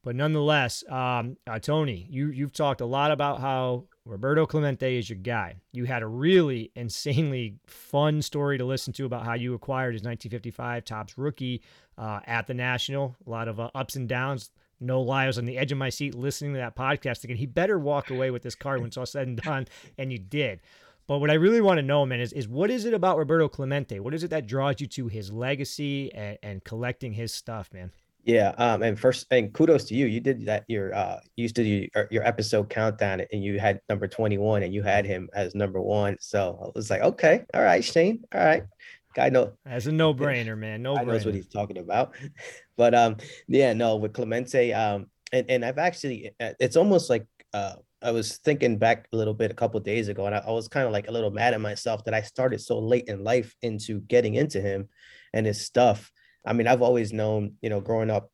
But nonetheless, um, uh, Tony, you you've talked a lot about how Roberto Clemente is your guy. You had a really insanely fun story to listen to about how you acquired his 1955 Topps rookie uh, at the National. A lot of uh, ups and downs. No lie, I was on the edge of my seat listening to that podcast again. He better walk away with this card when it's all said and done, and you did. But what I really want to know, man, is, is what is it about Roberto Clemente? What is it that draws you to his legacy and, and collecting his stuff, man? Yeah, um, and first, and kudos to you. You did that. Your uh, you used to do your, your episode countdown, and you had number twenty one, and you had him as number one. So I was like, okay, all right, Shane, all right, guy know as a no brainer, man. No, knows what he's talking about. But um, yeah, no, with Clemente, um, and and I've actually, uh, it's almost like uh, I was thinking back a little bit a couple days ago, and I, I was kind of like a little mad at myself that I started so late in life into getting into him and his stuff I mean, I've always known, you know, growing up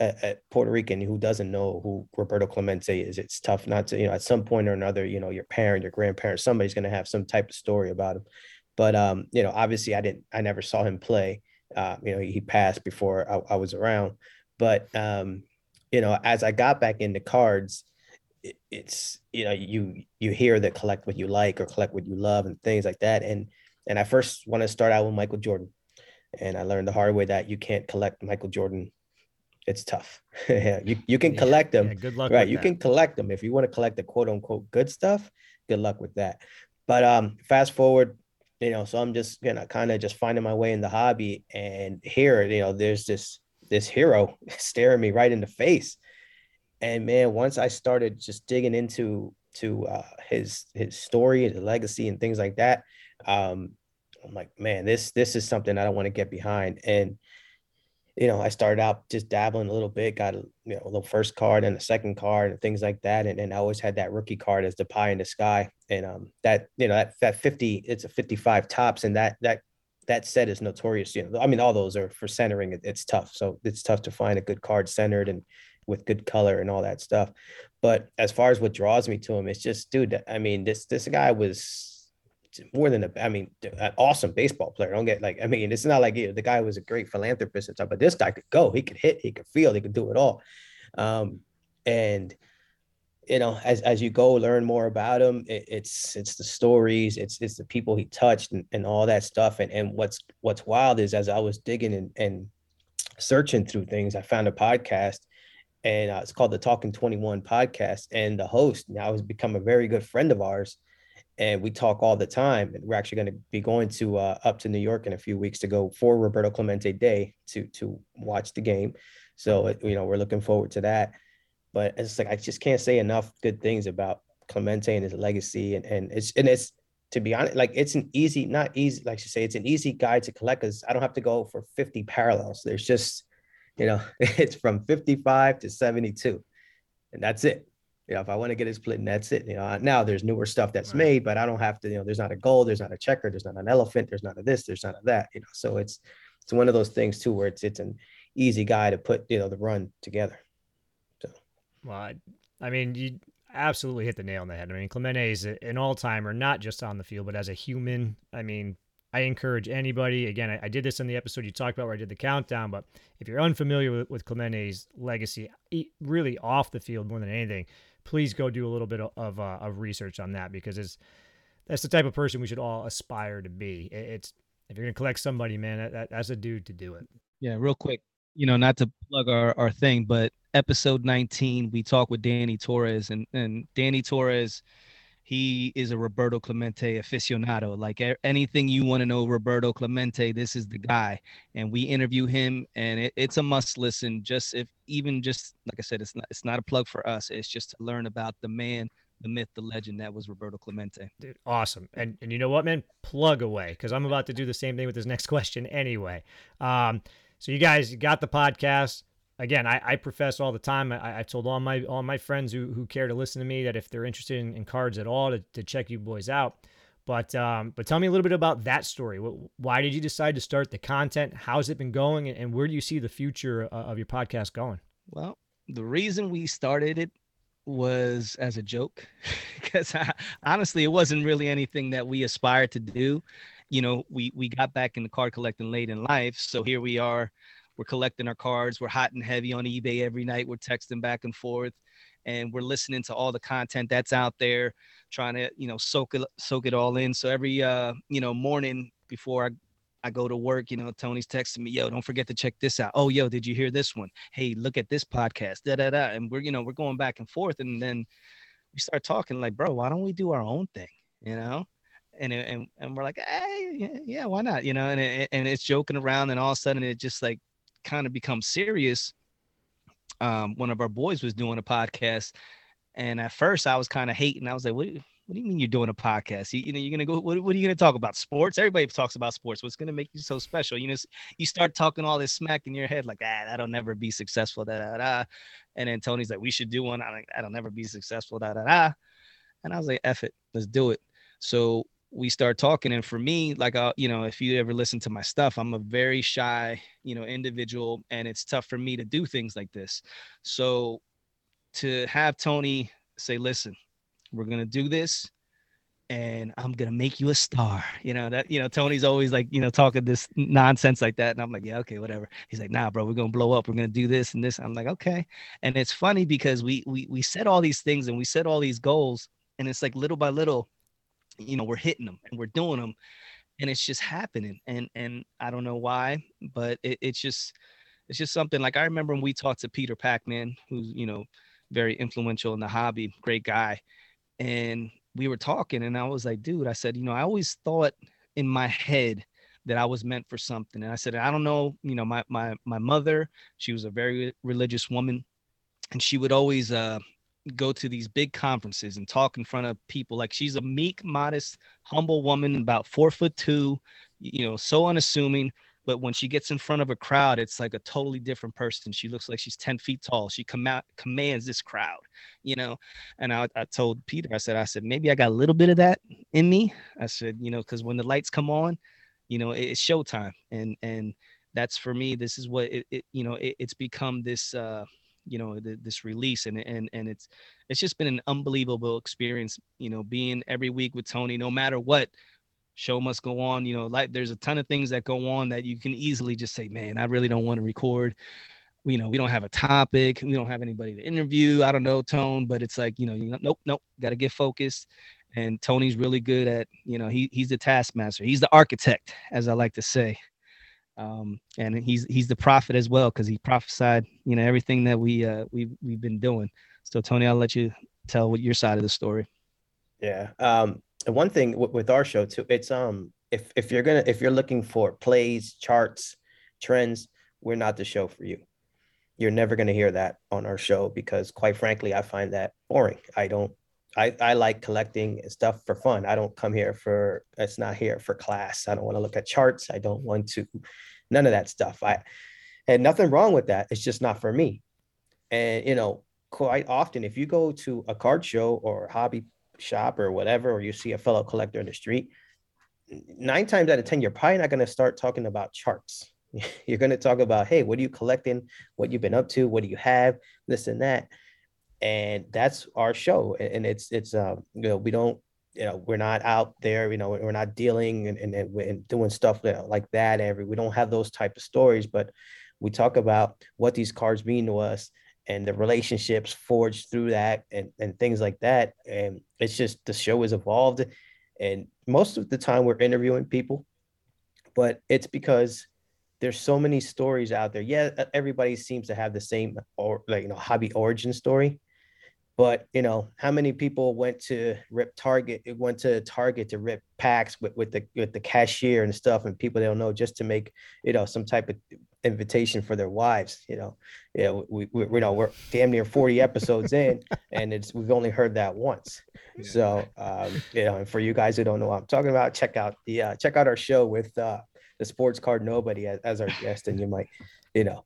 a, Puerto Rican who doesn't know who Roberto Clemente is, it's tough not to, you know, at some point or another, you know, your parent, your grandparent, somebody's going to have some type of story about him. But, um, you know, obviously I didn't, I never saw him play. Uh, you know, he passed before I, I was around. But, um, you know, as I got back into cards, it, it's, you know, you, you hear that collect what you like or collect what you love and things like that. And, and I first want to start out with Michael Jordan and I learned the hard way that you can't collect Michael Jordan. It's tough. you you can collect them. Yeah, good luck. Right, you that. can collect them if you want to collect the quote unquote good stuff. Good luck with that. But um, fast forward, you know, so I'm just gonna kind of just finding my way in the hobby, and here, you know, there's this this hero staring me right in the face, and man, once I started just digging into to uh, his his story, his legacy, and things like that, um, I'm like, man, this this is something I don't want to get behind. And you know, I started out just dabbling a little bit, got a you know a little first card and a second card and things like that. And, and I always had that rookie card as the pie in the sky. And um that you know that that 50, it's a 55 Topps. and that that that set is notorious. You know, I mean, all those are for centering. It, it's tough. So it's tough to find a good card centered and with good color and all that stuff. But as far as what draws me to him, it's just, dude. I mean, this this guy was more than a, I mean, an awesome baseball player. Don't get like, I mean, it's not like you know, the guy was a great philanthropist and stuff, but this guy could go, he could hit, he could field, he could do it all. Um, and you know, as as you go learn more about him, it, it's it's the stories, it's it's the people he touched and, and all that stuff. And and what's what's wild is as I was digging and, and searching through things, I found a podcast and uh, it's called the Talking 21 podcast. And the host now has become a very good friend of ours and we talk all the time. And we're actually going to be going to uh, up to New York in a few weeks to go for Roberto Clemente Day to to watch the game. So you know we're looking forward to that. But it's like I just can't say enough good things about Clemente and his legacy, and and it's and it's to be honest, like it's an easy, not easy, like you say, it's an easy guide to collect because I don't have to go for 50 parallels. There's just, you know, it's from 55 to 72, and that's it you know, if I want to get it split and that's it. You know, now there's newer stuff that's right. made, but I don't have to, you know, there's not a gold, there's not a checker, there's not an elephant, there's not a this, there's not a that, you know. So it's it's one of those things too where it's it's an easy guy to put, you know, the run together. So well, I, I mean, you absolutely hit the nail on the head. I mean, Clemente is an all timer, not just on the field, but as a human. I mean, I encourage anybody. Again, I, I, did this in the episode you talked about where I did the countdown. But if you're unfamiliar with, with Clemente's legacy, really off the field more than anything, please go do a little bit of uh, of research on that because it's that's the type of person we should all aspire to be. It's if you're gonna collect somebody, man, that, that's a dude to do it. Yeah, real quick, you know, not to plug our, our thing, but episode 19, we talk with Danny Torres and and Danny Torres he is a Roberto Clemente aficionado. Like anything you want to know, Roberto Clemente, this is the guy. And we interview him, and it, it's a must listen. Just if even just like I said, it's not it's not a plug for us. It's just to learn about the man, the myth, the legend that was Roberto Clemente. Dude, awesome. And and you know what, man? Plug away because I'm about to do the same thing with this next question anyway. Um, so you guys got the podcast again, I, I profess all the time. I, I told all my all my friends who, who care to listen to me that if they're interested in, in cards at all, to, to check you boys out. But um, but tell me a little bit about that story. Why did you decide to start the content? How's it been going, and where do you see the future uh, of your podcast going? Well, the reason we started it was as a joke, because honestly, it wasn't really anything that we aspired to do. You know, we we got back into card collecting late in life, so here we are we're collecting our cards. We're hot and heavy on eBay every night. We're texting back and forth, and we're listening to all the content that's out there, trying to you know soak it soak it all in. So every uh you know morning before I I go to work, you know, Tony's texting me, yo, don't forget to check this out. Oh, yo, did you hear this one? Hey, look at this podcast. Da da da. And we're, you know, we're going back and forth. And then we start talking like, bro, why don't we do our own thing? You know? And and and we're like, hey, yeah, why not? You know, and and it's joking around, and all of a sudden it just like kind of become serious, um, one of our boys was doing a podcast, and at first I was kind of hating. I was like, "What? What do you mean you're doing a podcast? You, you know, you're gonna go. What, what are you gonna talk about? Sports? Everybody talks about sports. What's gonna make you so special? You know, you start talking all this smack in your head, like, ah, that'll never be successful. Da da da. And then Tony's like, we should do one. I'm like, that'll never be successful. Da da da. And I was like, F it, let's do it. So we start talking and for me like uh you know if you ever listen to my stuff i'm a very shy you know individual and it's tough for me to do things like this. So to have tony say listen we're gonna do this and i'm gonna make you a star you know that you know tony's always like you know talking this nonsense like that and i'm like yeah okay whatever. He's like nah bro we're gonna blow up we're gonna do this and this. I'm like okay. And it's funny because we we we set all these things and we set all these goals and it's like little by little you know we're hitting them and we're doing them and it's just happening and and i don't know why but it, it's just it's just something like i remember when we talked to peter packman who's you know very influential in the hobby great guy and we were talking and i was like dude i said you know i always thought in my head that i was meant for something and i said i don't know you know my my my mother she was a very religious woman and she would always uh go to these big conferences and talk in front of people. Like she's a meek, modest, humble woman, about four foot two, you know, so unassuming. But when she gets in front of a crowd, it's like a totally different person. She looks like she's 10 feet tall. She com- commands this crowd, you know. And I, I told Peter, I said, I said, maybe I got a little bit of that in me. I said, you know, because when the lights come on, you know, it's showtime. And and that's for me. This is what it, it you know, it, it's become this uh you know the, this release and and and it's it's just been an unbelievable experience you know being every week with tony no matter what show must go on you know like there's a ton of things that go on that you can easily just say man i really don't want to record. You know we don't have a topic we don't have anybody to interview i don't know tone but it's like you know, you know nope nope got to get focused. And tony's really good at you know he, he's the taskmaster he's the architect as i like to say um, and he's he's the prophet as well because he prophesied you know everything that we uh, we we've been doing. So Tony, I'll let you tell what your side of the story. Yeah. Um, one thing w- with our show too, it's um if if you're gonna if you're looking for plays, charts, trends, we're not the show for you. You're never gonna hear that on our show because quite frankly, I find that boring. I don't I, I like collecting stuff for fun. I don't come here for it's not here for class. I don't want to look at charts. I don't want to none of that stuff. I had nothing wrong with that. It's just not for me. And you know, quite often if you go to a card show or hobby shop or whatever, or you see a fellow collector in the street, nine times out of ten, you're probably not going to start talking about charts. You're going to talk about, hey, what are you collecting? What you've been up to? What do you have? This and that and that's our show and it's it's uh you know we don't you know we're not out there you know we're not dealing and, and, and doing stuff like that every we don't have those type of stories but we talk about what these cards mean to us and the relationships forged through that and, and things like that and it's just the show has evolved and most of the time we're interviewing people but it's because there's so many stories out there. Yeah everybody seems to have the same or like you know hobby origin story but you know, how many people went to rip Target, went to Target to rip packs with, with the with the cashier and stuff, and people they don't know just to make you know some type of invitation for their wives. You know, yeah, we, we you know we're damn near 40 episodes in, and it's we've only heard that once. Yeah. So um, you know, and for you guys who don't know what I'm talking about, check out the uh, check out our show with uh, the sports card nobody as, as our guest, and you might you know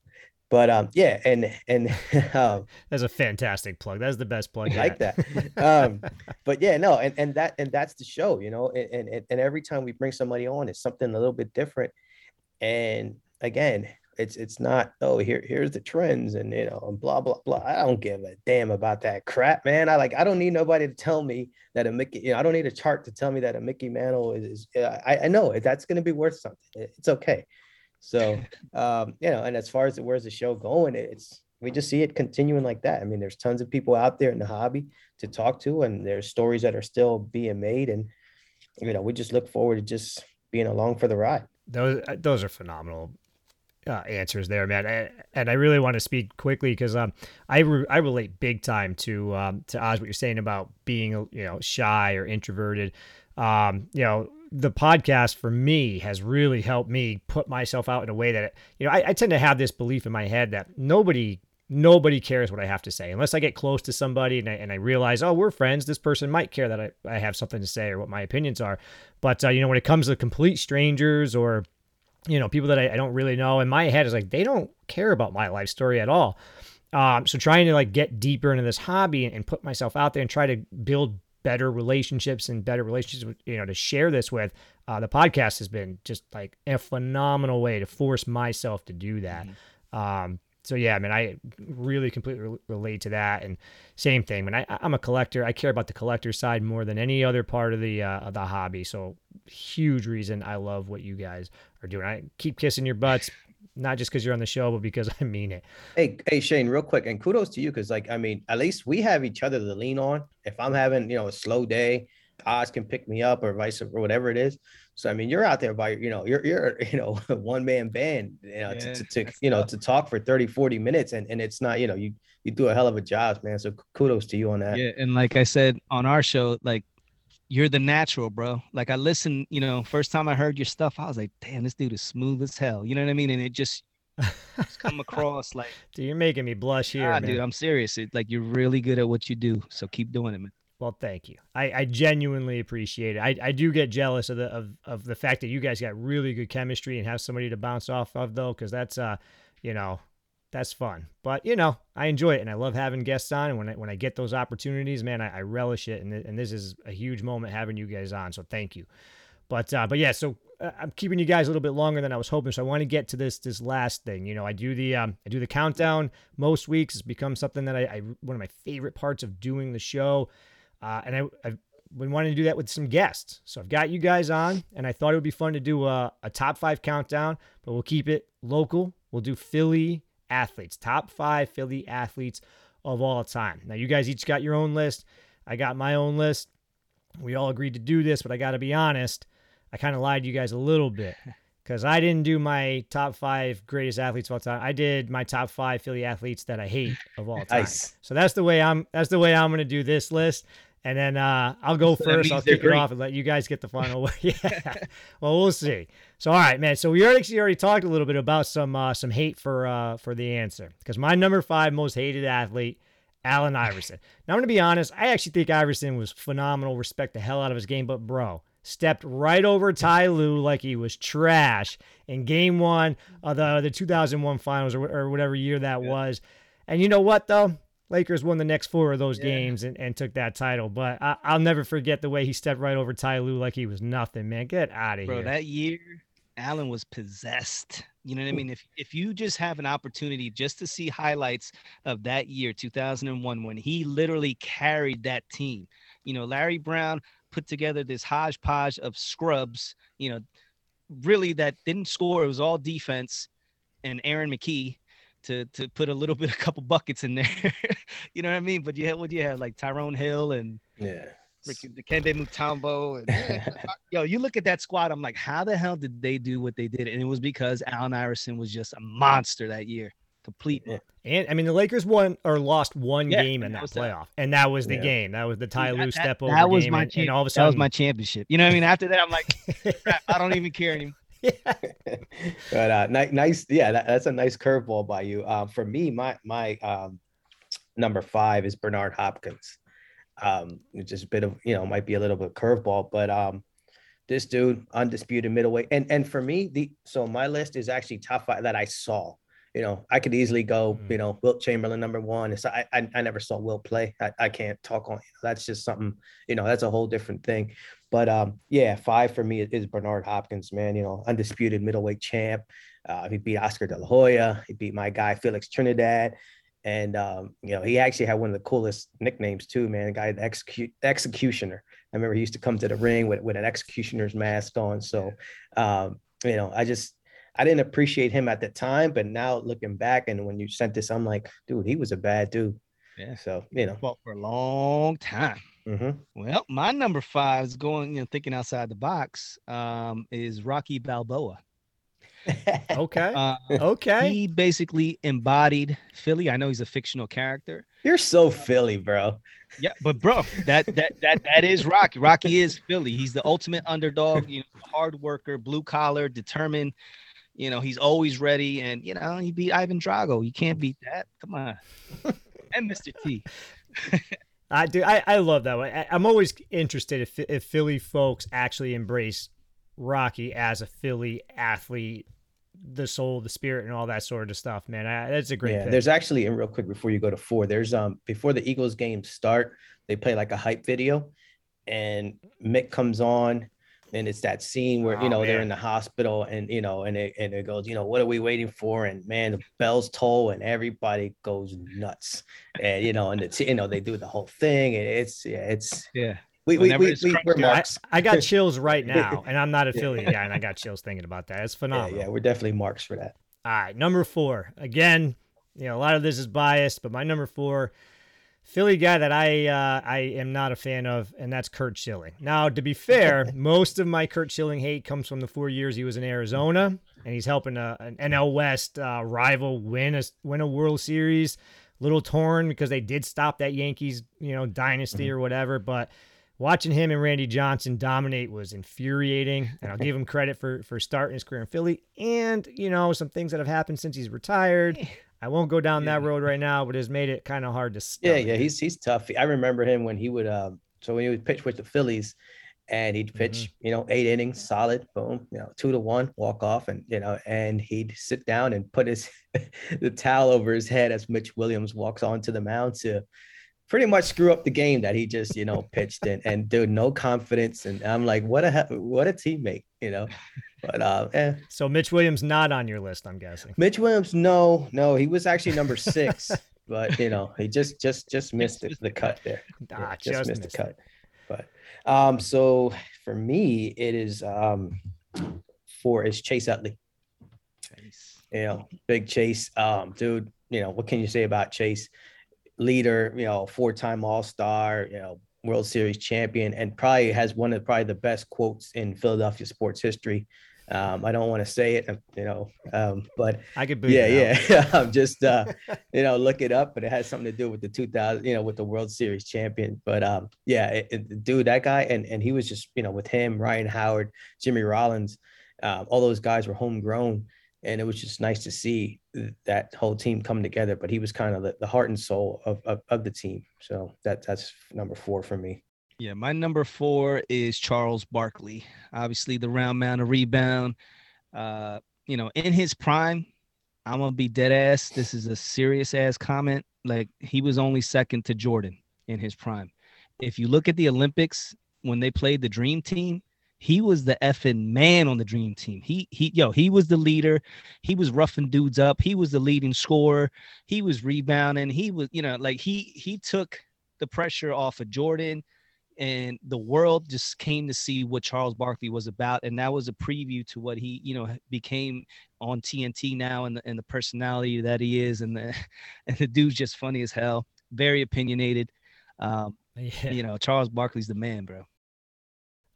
but um yeah and and um, that's a fantastic plug. That's the best plug I like that. Um but yeah no and and that and that's the show you know and, and and every time we bring somebody on it's something a little bit different. And again it's it's not oh here here's the trends and you know and blah blah blah. I don't give a damn about that crap man. I like i don't need nobody to tell me that a mickey you know i don't need a chart to tell me that a mickey mantle is, is I, I know that's going to be worth something. It's okay so, um, you know, and as far as where's the show going, it's we just see it continuing like that. I mean, there's tons of people out there in the hobby to talk to, and there's stories that are still being made, and you know, we just look forward to just being along for the ride. Those uh, those are phenomenal uh, answers there, man. And I really want to speak quickly because um, I re- I relate big time to um, to Oz what you're saying about being you know shy or introverted. Um, you know, the podcast for me has really helped me put myself out in a way that you know I, I, tend to have this belief in my head that nobody nobody cares what I have to say. Unless I get close to somebody and I, and I realize oh we're friends this person might care that I, I have something to say or what my opinions are. But uh, you know when it comes to complete strangers or you know people that I, I don't really know in my head is like they don't care about my life story at all. Um, so trying to like get deeper into this hobby and, and put myself out there and try to build better relationships and better relationships, you know, to share this with. Uh, the podcast has been just like a phenomenal way to force myself to do that. Mm-hmm. Um, so yeah, I mean, I really completely re- relate to that. And same thing, when I, I'm a collector, I care about the collector side more than any other part of the uh, of the hobby. So huge reason I love what you guys are doing. I keep kissing your butts, not just because you're on the show, but because I mean it. Hey, hey, Shane, real quick, and kudos to you because, like, I mean, at least we have each other to lean on. If I'm having, you know, a slow day, Oz can pick me up or vice or whatever it is. So I mean, you're out there by you know, you're you're you know, one man band, you know, yeah, to, to, to you know tough. to talk for 30, 40 minutes, and and it's not you know you you do a hell of a job, man. So kudos to you on that. Yeah, and like I said on our show, like you're the natural, bro. Like I listened, you know, first time I heard your stuff, I was like, damn, this dude is smooth as hell. You know what I mean? And it just, just come across like dude, you're making me blush here. Nah, dude, I'm serious. It, like you're really good at what you do. So keep doing it, man. Well, thank you. I, I genuinely appreciate it. I, I do get jealous of the of, of the fact that you guys got really good chemistry and have somebody to bounce off of though, because that's uh, you know, that's fun. But you know, I enjoy it and I love having guests on. And when I when I get those opportunities, man, I, I relish it. And and this is a huge moment having you guys on. So thank you. But uh, but yeah, so uh, I'm keeping you guys a little bit longer than I was hoping. So I want to get to this this last thing. You know, I do the um, I do the countdown most weeks. It's become something that I, I one of my favorite parts of doing the show. Uh, and I, I've been wanting to do that with some guests. So I've got you guys on, and I thought it would be fun to do a, a top five countdown, but we'll keep it local. We'll do Philly athletes, top five Philly athletes of all time. Now, you guys each got your own list. I got my own list. We all agreed to do this, but I got to be honest, I kind of lied to you guys a little bit because I didn't do my top five greatest athletes of all time. I did my top five Philly athletes that I hate of all time. Nice. So that's the way I'm. That's the way I'm going to do this list. And then uh, I'll go first. I'll kick it off and let you guys get the final word. yeah. Well, we'll see. So, all right, man. So we already already talked a little bit about some uh, some hate for uh, for the answer because my number five most hated athlete, Allen Iverson. Now I'm gonna be honest. I actually think Iverson was phenomenal. Respect the hell out of his game, but bro, stepped right over Ty Lue like he was trash in Game One of the the 2001 Finals or, or whatever year that yeah. was. And you know what though? Lakers won the next four of those yeah. games and, and took that title. But I, will never forget the way he stepped right over Ty Lue like he was nothing, man. Get out of here. Bro, that year, Allen was possessed. You know what I mean? If if you just have an opportunity just to see highlights of that year, 2001, when he literally carried that team. You know, Larry Brown put together this hodgepodge of scrubs, you know, really that didn't score. It was all defense. And Aaron McKie to to put a little bit, a couple buckets in there. you know what I mean? But you had what do you have like Tyrone Hill and yeah. Ricky Dikembe Mutombo and yo, you look at that squad. I'm like, how the hell did they do what they did? And it was because Allen Iverson was just a monster that year, complete. Yeah. And I mean, the Lakers won or lost one yeah, game in that, that playoff, that. and that was the yeah. game. That was the Ty Lue step over. That was game, my and, and, all of a sudden, that was my championship. You know what I mean? After that, I'm like, I don't even care anymore. but uh, nice, yeah, that, that's a nice curveball by you. Uh, for me, my my um, number five is Bernard Hopkins. Um, just a bit of you know might be a little bit curveball, but um, this dude undisputed middleweight, and and for me, the so my list is actually top five that I saw. You know, I could easily go, mm. you know, Wilt Chamberlain number one. It's I, I, I never saw Wilt play. I, I can't talk on. You know, That's just something, you know, that's a whole different thing. But um, yeah, five for me is Bernard Hopkins, man. You know, undisputed middleweight champ. Uh, he beat Oscar De La Hoya. He beat my guy Felix Trinidad, and um, you know, he actually had one of the coolest nicknames too, man. The guy, the execute executioner. I remember he used to come to the ring with, with an executioner's mask on. So, um, you know, I just I didn't appreciate him at the time, but now looking back and when you sent this, I'm like, dude, he was a bad dude. Yeah. So you know, fought for a long time. Mm-hmm. Well, my number five is going, you know, thinking outside the box, um, is Rocky Balboa. okay. Uh, okay. He basically embodied Philly. I know he's a fictional character. You're so Philly, bro. Yeah, but bro, that that that that is Rocky. Rocky is Philly. He's the ultimate underdog. You know, hard worker, blue collar, determined. You know, he's always ready, and you know, he beat Ivan Drago. You can't beat that. Come on. and Mr. T. I do. I, I love that one. I, am always interested if if Philly folks actually embrace Rocky as a Philly athlete, the soul, the spirit, and all that sort of stuff. Man, I, that's a great. Yeah, pick. there's actually, and real quick before you go to four, there's um before the Eagles game start, they play like a hype video, and Mick comes on and it's that scene where you oh, know they're in the hospital and you know and it, and it goes you know what are we waiting for and man the bells toll and everybody goes nuts and you know and it's you know they do the whole thing and it's yeah it's yeah we, we, we, we. I, I, got chills right now, and I'm not affiliated yeah. and I got chills thinking about that. It's phenomenal. Yeah, yeah, we're definitely marks for that. All right, number four. Again, you know, a lot of this is biased, but my number four Philly guy that I uh, I am not a fan of, and that's Curt Schilling. Now, to be fair, most of my Curt Schilling hate comes from the four years he was in Arizona, and he's helping a, an NL West uh, rival win a win a World Series. Little torn because they did stop that Yankees, you know, dynasty mm-hmm. or whatever. But watching him and Randy Johnson dominate was infuriating, and I'll give him credit for for starting his career in Philly, and you know some things that have happened since he's retired. I won't go down yeah. that road right now, but has made it kind of hard to. Yeah, yeah, he's he's tough. I remember him when he would um. So when he would pitch with the Phillies, and he'd pitch, mm-hmm. you know, eight innings, solid, boom, you know, two to one, walk off, and you know, and he'd sit down and put his the towel over his head as Mitch Williams walks onto the mound to pretty much screw up the game that he just, you know, pitched in and dude, no confidence. And I'm like, what a what a teammate, you know. But uh eh. So Mitch Williams not on your list, I'm guessing. Mitch Williams, no, no, he was actually number six, but you know, he just just just missed it, the cut there. Ah, Yeah, just, missed, the cut. But um, so for me, it is um four is Chase Utley. You know, big Chase. Um, dude, you know, what can you say about Chase? Leader, you know, four-time all-star, you know, World Series champion, and probably has one of probably the best quotes in Philadelphia sports history. Um, I don't want to say it, you know, um, but I could yeah, yeah. I'm just uh, you know, look it up, but it has something to do with the 2000, you know, with the World Series champion. But um, yeah, it, it- dude, that guy, and and he was just, you know, with him, Ryan Howard, Jimmy Rollins, um, all those guys were homegrown, and it was just nice to see that whole team come together. But he was kind of the, the heart and soul of, of of the team. So that that's number four for me. Yeah, my number four is Charles Barkley. Obviously, the round mound of rebound. Uh, you know, in his prime, I'm gonna be dead ass. This is a serious ass comment. Like he was only second to Jordan in his prime. If you look at the Olympics when they played the Dream Team, he was the effing man on the Dream Team. He he yo, he was the leader. He was roughing dudes up. He was the leading scorer. He was rebounding. He was, you know, like he he took the pressure off of Jordan and the world just came to see what Charles Barkley was about, and that was a preview to what he, you know, became on TNT now, and the, and the personality that he is, and the and the dude's just funny as hell, very opinionated. Um, Yeah. You know, Charles Barkley's the man, bro.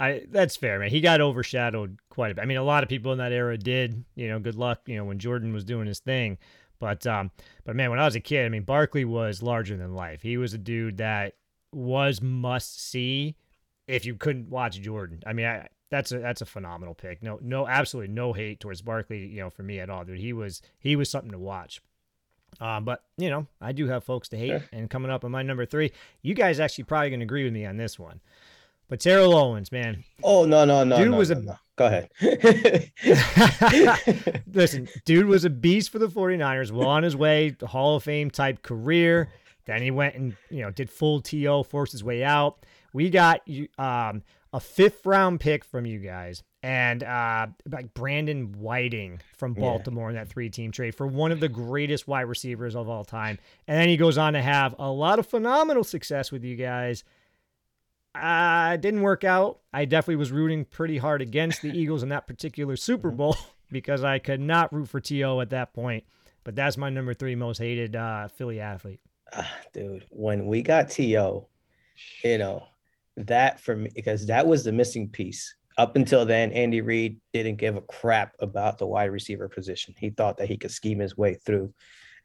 I that's fair, man. He got overshadowed quite a bit. I mean, a lot of people in that era did. You know, good luck. You know, when Jordan was doing his thing, but um, but man, when I was a kid, I mean, Barkley was larger than life. He was a dude that was must see if you couldn't watch Jordan. I mean, I, that's a that's a phenomenal pick. No, no, absolutely no hate towards Barkley. You know, for me at all, dude. He was he was something to watch. Um, but you know, I do have folks to hate, Sure. and coming up on my number three, you guys actually probably gonna agree with me on this one. But Terrell Owens, man, Oh no no no Dude no, was no, a- no. go ahead. Listen, dude was a beast for the 49ers, well on his way to Hall of Fame type career. Then he went and, you know, did full TO, forced his way out. We got um a fifth round pick from you guys and uh like Brandon Whiting from Yeah. Baltimore in that three team trade for one of the greatest wide receivers of all time. And then he goes on to have a lot of phenomenal success with you guys. Uh, it didn't work out. I definitely was rooting pretty hard against the Eagles in that particular Super Bowl because I could not root for T.O. at that point. But that's my number three most hated uh, Philly athlete. Ah, dude, when we got T.O., you know, that for me because that was the missing piece. Up until then, Andy Reid didn't give a crap about the wide receiver position. He thought that he could scheme his way through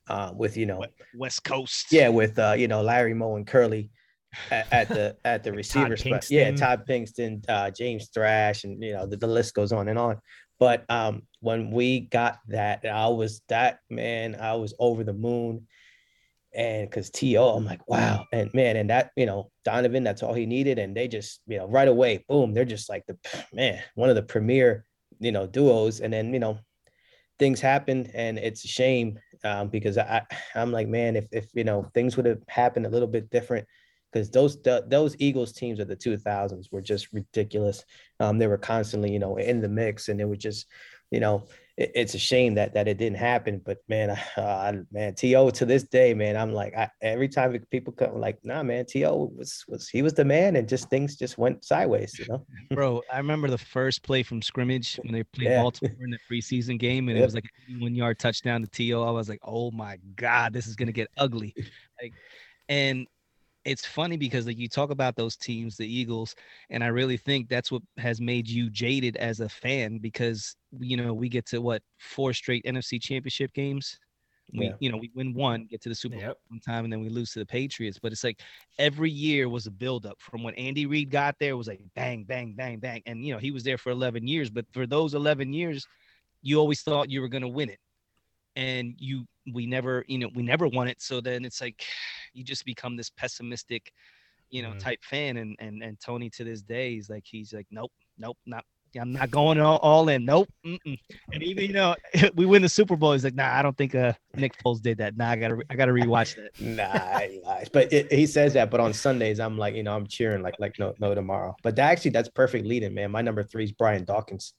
uh, with, you know, West Coast. yeah, with uh, you know Larry Moe and Curly at, at the at the receiver spot. Yeah, Todd Pinkston, uh, James Thrash, and you know the, the list goes on and on. But um, when we got that, I was that man. I was over the moon, and because T.O., I'm like, wow, and man, and that you know Donovan, that's all he needed, and they just you know right away, boom, they're just like the man, one of the premier you know duos, and then you know things happened, and it's a shame um, because I I'm like, man, if if you know things would have happened a little bit different, because those th- those Eagles teams of the 2000s were just ridiculous. Um, they were constantly, you know, in the mix, and it was just, you know, it- it's a shame that that it didn't happen. But man, uh, man, T.O. to this day, man, I'm like, I, every time people come, like, nah, man, T.O. was was he was the man, and just things just went sideways, you know. Bro, I remember the first play from scrimmage when they played Yeah. Baltimore in the preseason game, and it was like a one yard touchdown to T.O. I was like, oh my God, this is gonna get ugly. Like, and it's funny because like you talk about those teams, the Eagles, and I really think that's what has made you jaded as a fan because you know we get to what four straight NFC championship games. We, Yeah. you know, we win one, get to the Super Bowl Yep. one time, and then we lose to the Patriots. But it's like every year was a buildup. From when Andy Reid got there, it was like bang, bang, bang, bang, and you know he was there for 11 years. But for those 11 years, you always thought you were going to win it, and you we never, you know, we never won it. So then it's like you just become this pessimistic, you know, Mhm. type fan. And and and Tony to this day, he's like he's like nope, nope, not I'm not going all, all in. Nope. Mm-mm. And even you know, we win the Super Bowl. He's like, nah, I don't think uh, Nick Foles did that. Nah, I gotta I gotta rewatch that. nah, he lies. But it, he says that. But on Sundays, I'm like, you know, I'm cheering like like no no tomorrow. But that, actually, that's perfect leading, man. My number three is Brian Dawkins.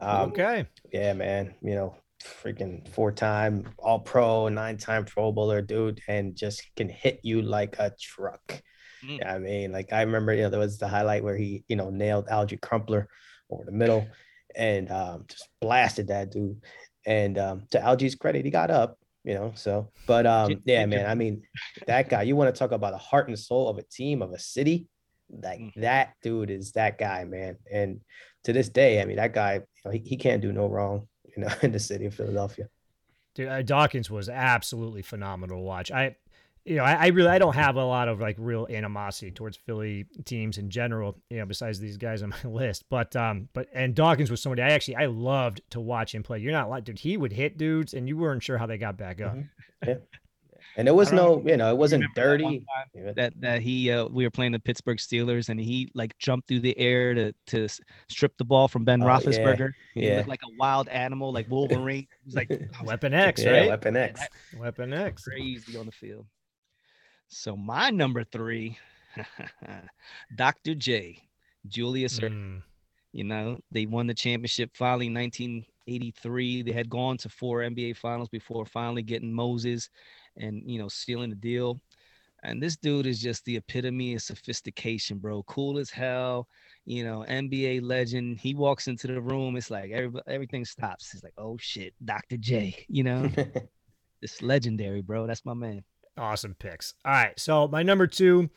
Um, okay. Yeah, man. You know, freaking four time All Pro, nine time Pro Bowler, dude, and just can hit you like a truck. Mm. I mean, like I remember, you know, there was the highlight where he, you know, nailed Alge Crumpler over the middle and um, just blasted that dude. And um, to Alge's credit, he got up, you know. So, but um, yeah, man, I mean, that guy, you want to talk about the heart and soul of a team, of a city, like mm. that dude is that guy, man. And to this day, I mean, that guy, you know, he, he can't do no wrong, you know, in the city of Philadelphia. Dude, uh, Dawkins was absolutely phenomenal to watch. I you know, I, I, really I don't have a lot of like real animosity towards Philly teams in general, you know, besides these guys on my list. But um, but and Dawkins was somebody I actually I loved to watch him play. You're not like dude, he would hit dudes and you weren't sure how they got back up. Mm-hmm. Yeah. And it was no, know, you know, it wasn't dirty. That, that, that he uh, we were playing the Pittsburgh Steelers and he like jumped through the air to to strip the ball from Ben oh, Roethlisberger. Yeah, yeah. like a wild animal, like Wolverine. He's like Weapon X, right? Yeah, Weapon X. Weapon X. Crazy on the field. So my number three, Dr. J, Julius. Mm. You know, they won the championship finally in 1983. They had gone to four NBA finals before finally getting Moses and, you know, sealing the deal. And this dude is just the epitome of sophistication, bro. Cool as hell. You know, NBA legend. He walks into the room. It's like every, everything stops. He's like, oh shit, Dr. J. You know, it's legendary, bro. That's my man. Awesome picks. All right. So my number two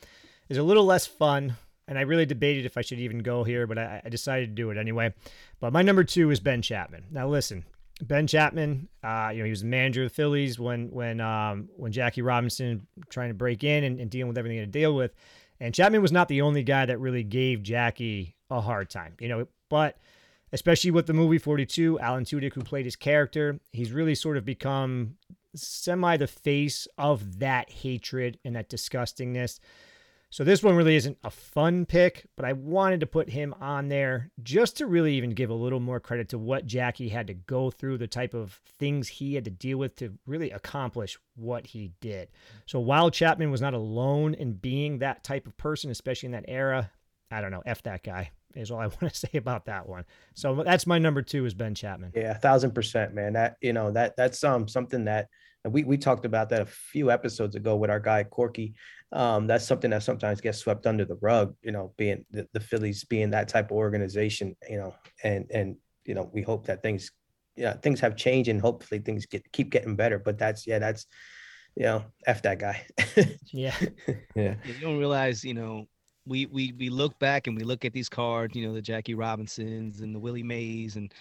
is a little less fun. And I really debated if I should even go here, but I, I decided to do it anyway. But my number two is Ben Chapman. Now listen, Ben Chapman, uh, you know, he was the manager of the Phillies when when um, when Jackie Robinson trying to break in and, and dealing with everything to deal with. And Chapman was not the only guy that really gave Jackie a hard time, you know. But especially with the movie 42, Alan Tudyk, who played his character, he's really sort of become semi the face of that hatred and that disgustingness. So this one really isn't a fun pick, but I wanted to put him on there just to really even give a little more credit to what Jackie had to go through, the type of things he had to deal with to really accomplish what he did. So while Chapman was not alone in being that type of person, especially in that era, I don't know, F that guy is all I want to say about that one. So that's my number two is Ben Chapman. Yeah, a thousand percent, man. That you know that that's um something that we we talked about that a few episodes ago with our guy Corky. Um, that's something that sometimes gets swept under the rug. You know, being the, the Phillies being that type of organization. You know, and and you know we hope that things yeah things have changed and hopefully things get keep getting better. But that's yeah that's you know f that guy. yeah, yeah. You don't realize you know we we we look back and we look at these cards, you know, the Jackie Robinsons and the Willie Mays and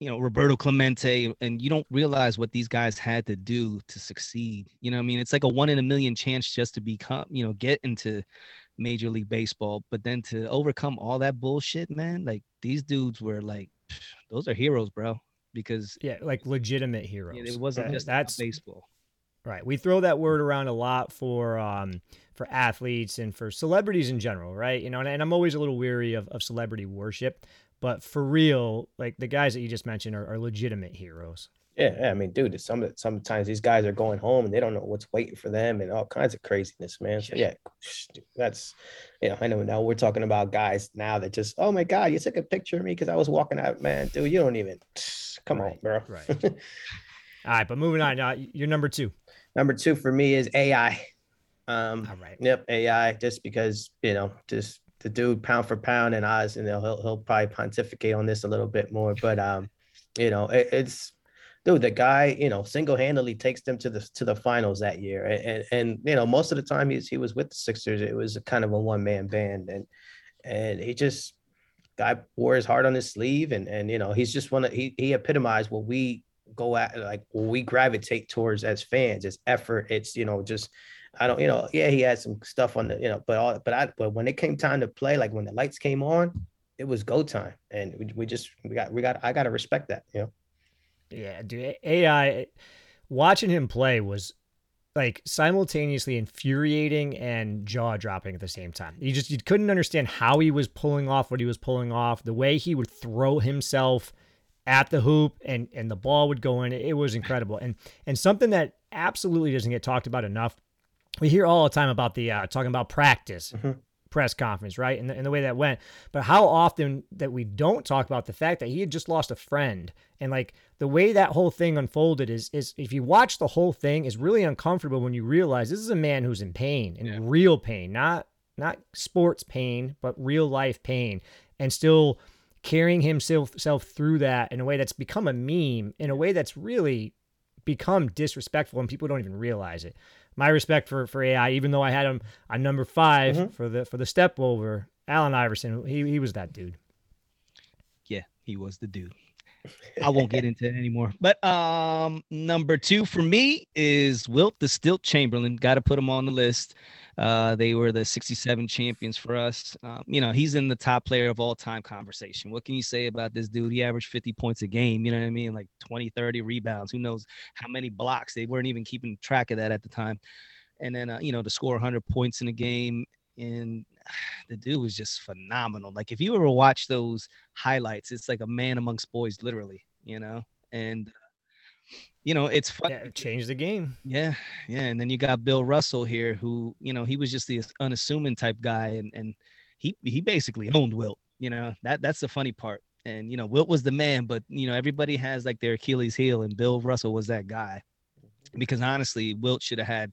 you know Roberto Clemente, and you don't realize what these guys had to do to succeed. You know, I mean, it's like a one in a million chance just to become, you know, get into Major League Baseball, but then to overcome all that bullshit, man, like these dudes were like, those are heroes, bro. Because yeah, like legitimate heroes. Yeah, it wasn't just that's baseball. Right. We throw that word around a lot for um, for athletes and for celebrities in general, right? You know, and, and, I'm always a little weary of, of celebrity worship, but for real, like the guys that you just mentioned are, are legitimate heroes. Yeah, I mean, dude, some sometimes these guys are going home and they don't know what's waiting for them and all kinds of craziness, man. So yeah, that's you know, I know now we're talking about guys now that just, oh my god, you took a picture of me because I was walking out, man, dude, you don't even come right, on, bro. Right. all right, but moving on. Now, you're number two. Number two for me is AI. Um, All right. Yep, AI. Just because you know, just the dude pound for pound and Oz, and he'll he'll probably pontificate on this a little bit more. But um, you know, it, it's dude, the guy, you know, single handedly takes them to the to the finals that year, and, and and you know, most of the time he's he was with the Sixers, it was kind of a one man band, and and he just guy wore his heart on his sleeve, and and you know, he's just one of he he epitomized what we go at like we gravitate towards as fans. It's effort. It's you know just I don't you know yeah he had some stuff on the you know but all but I but when it came time to play like when the lights came on it was go time and we, we just we got we got I got to respect that you know. Yeah, dude. AI watching him play was like simultaneously infuriating and jaw dropping at the same time. You just you couldn't understand how he was pulling off what he was pulling off, the way he would throw himself at the hoop and and the ball would go in. It was incredible. And and something that absolutely doesn't get talked about enough. We hear all the time about the uh, talking about practice. Mm-hmm press conference, right? And the, and the way that went. But how often that we don't talk about the fact that he had just lost a friend and like the way that whole thing unfolded is is if you watch the whole thing is really uncomfortable when you realize this is a man who's in pain, in yeah. real pain, not not sports pain, but real life pain and still carrying himself self through that in a way that's become a meme in a way that's really become disrespectful and people don't even realize it my respect for for AI, even though I had him on number 5 mm-hmm. for the for the step over. Allen Iverson, he he was that dude. Yeah, he was the dude. I won't get into it anymore. But um, number two for me is Wilt the Stilt Chamberlain. Got to put him on the list. Uh, they were the 67 champions for us. Um, you know, he's in the top player of all time conversation. What can you say about this dude? He averaged 50 points a game, you know what I mean? Like 20, 30 rebounds. Who knows how many blocks? They weren't even keeping track of that at the time. And then, uh, you know, to score 100 points in a game. And the dude was just phenomenal. Like, if you ever watch those highlights, it's like a man amongst boys, literally, you know? And, you know, it's fun. Yeah, it changed the game. Yeah, yeah. And then you got Bill Russell here, who you know he was just the unassuming type guy, and and he he basically owned Wilt. You know that that's the funny part. And you know Wilt was the man, but you know everybody has like their Achilles heel, and Bill Russell was that guy. Mm-hmm. Because honestly, Wilt should have had,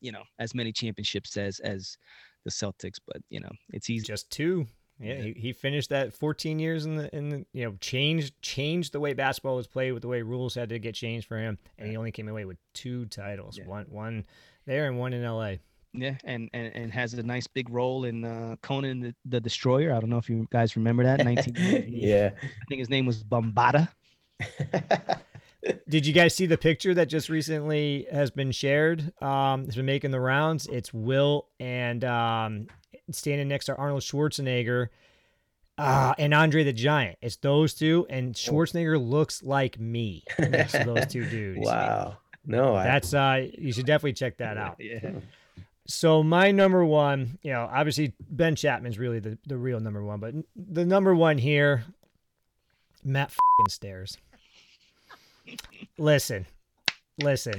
you know, as many championships as as the Celtics, but you know it's easy. Just two. Yeah, he, he finished that 14 years in the in the, you know changed changed the way basketball was played with the way rules had to get changed for him, and he only came away with two titles, yeah. one one there and one in L.A. Yeah, and, and and has a nice big role in uh, Conan the, the Destroyer. I don't know if you guys remember that. 19. yeah, I think his name was Bombaata. Did you guys see the picture that just recently has been shared? Um, it's been making the rounds. It's Will and um, standing next to Arnold Schwarzenegger uh, and Andre the Giant. It's those two, and Schwarzenegger looks like me next to those two dudes. Wow. No, that's uh, you should definitely check that out. yeah. So my number one, you know, obviously Ben Chapman's really the, the real number one, but the number one here, Matt fucking Stairs. Listen, Listen,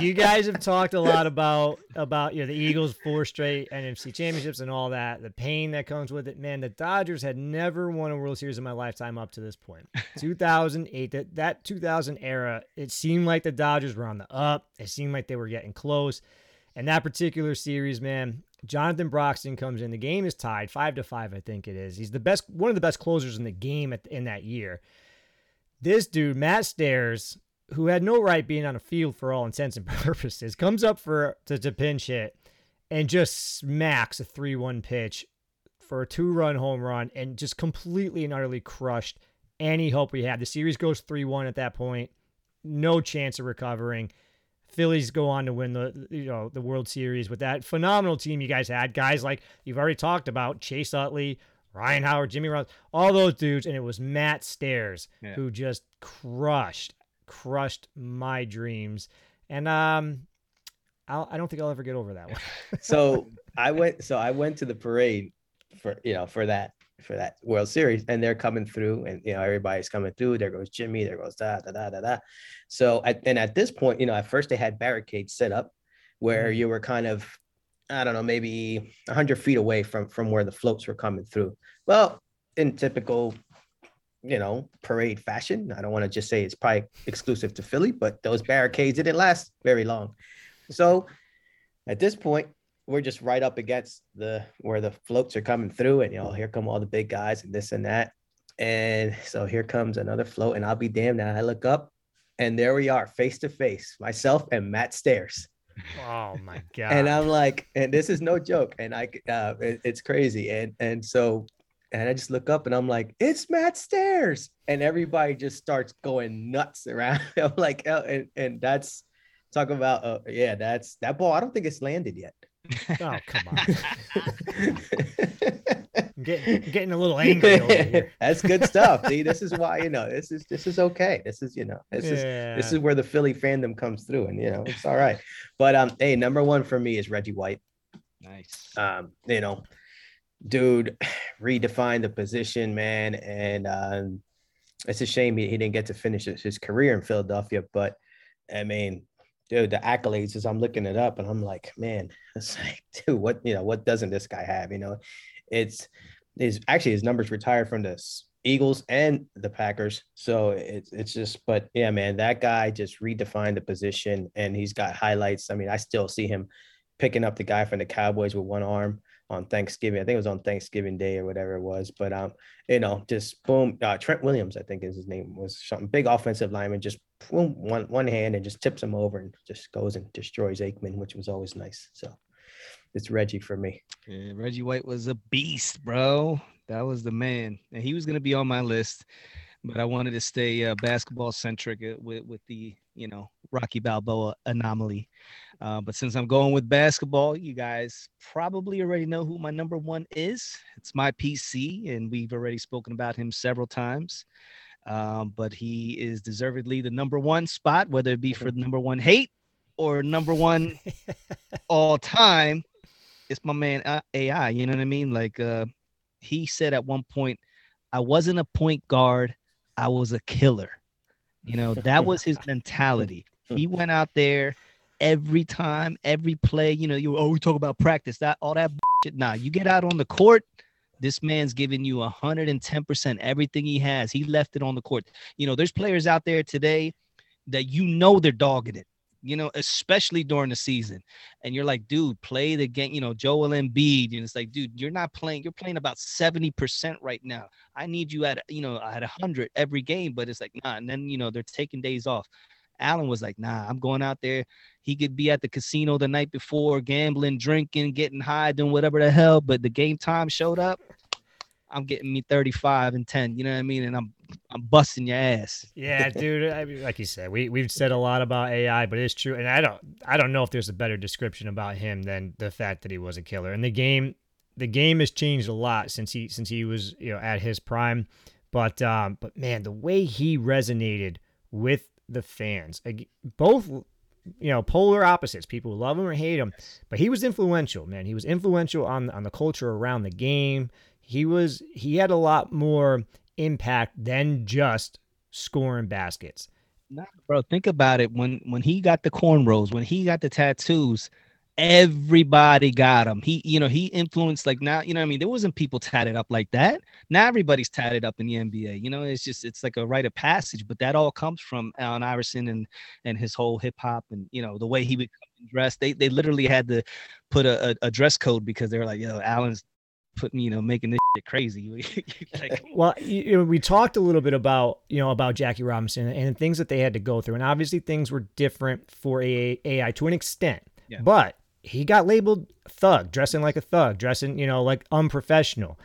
you guys have talked a lot about about you know the Eagles four straight NFC championships and all that, the pain that comes with it. Man, the Dodgers had never won a World Series in my lifetime up to this point. 2008, that that 2000 era, it seemed like the Dodgers were on the up. It seemed like they were getting close. And that particular series, man, Jonathan Broxton comes in. The game is tied five to five, I think it is. He's the best, one of the best closers in the game at, in that year. This dude, Matt Stairs, who had no right being on a field for all intents and purposes, comes up for to, to pinch hit and just smacks a 3 1 pitch for a two run home run and just completely and utterly crushed any hope we had. The series goes 3 1 at that point. No chance of recovering. Phillies go on to win the you know the World Series with that phenomenal team you guys had. Guys like you've already talked about Chase Utley, Ryan Howard, Jimmy Rollins, all those dudes, and it was Matt Stairs yeah. who just crushed crushed my dreams. And um, I'll, I don't think I'll ever get over that one. so I went. So I went to the parade for you know for that for that World Series, and they're coming through, and you know everybody's coming through. There goes Jimmy. There goes da da da da da. So at, and at this point, you know, at first they had barricades set up where mm-hmm. you were kind of I don't know, maybe 100 feet away from from where the floats were coming through. Well, in typical you know, parade fashion. I don't want to just say it's probably exclusive to Philly, but those barricades didn't last very long. So at this point, we're just right up against the where the floats are coming through, and you know, here come all the big guys and this and that. And so here comes another float, and I'll be damned. Now I look up, and there we are, face to face, myself and Matt Stairs. Oh my god! And I'm like, and this is no joke, and I, uh, it, it's crazy, and and so and I just look up and I'm like, it's Matt Stairs. And everybody just starts going nuts around. I'm like, oh, and, and that's talk about, uh, yeah, that's that ball. I don't think it's landed yet. oh, come on. getting, getting a little angry over here. That's good stuff. See, this is why you know this is this is okay. This is you know this is this is where the Philly fandom comes through, and you know it's all right. But um, hey, number one for me is Reggie White. Nice. Um, you know, dude redefined the position, man, and um, it's a shame he, he didn't get to finish his, his career in Philadelphia. But I mean, dude, the accolades as I'm looking it up, and I'm like, man, it's like, dude, what you know, what doesn't this guy have? You know, it's his actually his numbers retired from the Eagles and the Packers. So it's it's just, but yeah, man, that guy just redefined the position, and he's got highlights. I mean, I still see him picking up the guy from the Cowboys with one arm on Thanksgiving. I think it was on Thanksgiving Day or whatever it was. But um, you know, just boom. Uh, Trent Williams, I think is his name, was something big offensive lineman. Just boom, one one hand and just tips him over and just goes and destroys Aikman, which was always nice. So it's Reggie for me. Yeah, Reggie White was a beast, bro. That was the man, and he was gonna be on my list, but I wanted to stay uh, basketball centric uh, with with the you know Rocky Balboa anomaly. Uh, but since I'm going with basketball, you guys probably already know who my number one is. It's my PC, and we've already spoken about him several times. Um, but he is deservedly the number one spot, whether it be for the number one hate or number one all time. It's my man uh, AI. You know what I mean? Like uh, he said at one point, "I wasn't a point guard, I was a killer." You know that was his mentality. He went out there every time, every play. You know, you oh, we talk about practice, that all that shit. Nah, you get out on the court. This man's giving you 110% everything he has. He left it on the court. You know, there's players out there today that you know they're dogging it, you know, especially during the season. And you're like, dude, play the game, you know, Joel Embiid. And it's like, dude, you're not playing, you're playing about 70% right now. I need you at, you know, at 100 every game, but it's like, nah. And then, you know, they're taking days off. Allen was like, nah, I'm going out there. He could be at the casino the night before, gambling, drinking, getting high, doing whatever the hell. But the game time showed up. I'm getting me 35 and 10. You know what I mean? And I'm I'm busting your ass. Yeah, dude. I mean, like you said, we we've said a lot about AI, but it's true. And I don't I don't know if there's a better description about him than the fact that he was a killer. And the game the game has changed a lot since he since he was you know at his prime. But um, but man, the way he resonated with the fans. Both, you know, polar opposites. People love him or hate him, but he was influential, man. He was influential on on the culture around the game. He was he had a lot more impact than just scoring baskets. Nah, bro, think about it. When when he got the cornrows, when he got the tattoos, everybody got him. He, you know, he influenced like now, you know, I mean, there wasn't people tatted up like that. Now everybody's tatted up in the NBA. You know, it's just it's like a rite of passage. But that all comes from Allen Iverson and and his whole hip hop and you know the way he would dress. They they literally had to put a, a, a dress code because they were like, yo, Allen's putting you know making this shit crazy like, eh, well you know, we talked a little bit about you know about jackie robinson and things that they had to go through and obviously things were different for ai, AI to an extent yeah. but he got labeled thug, dressing like a thug, dressing, you know, like unprofessional.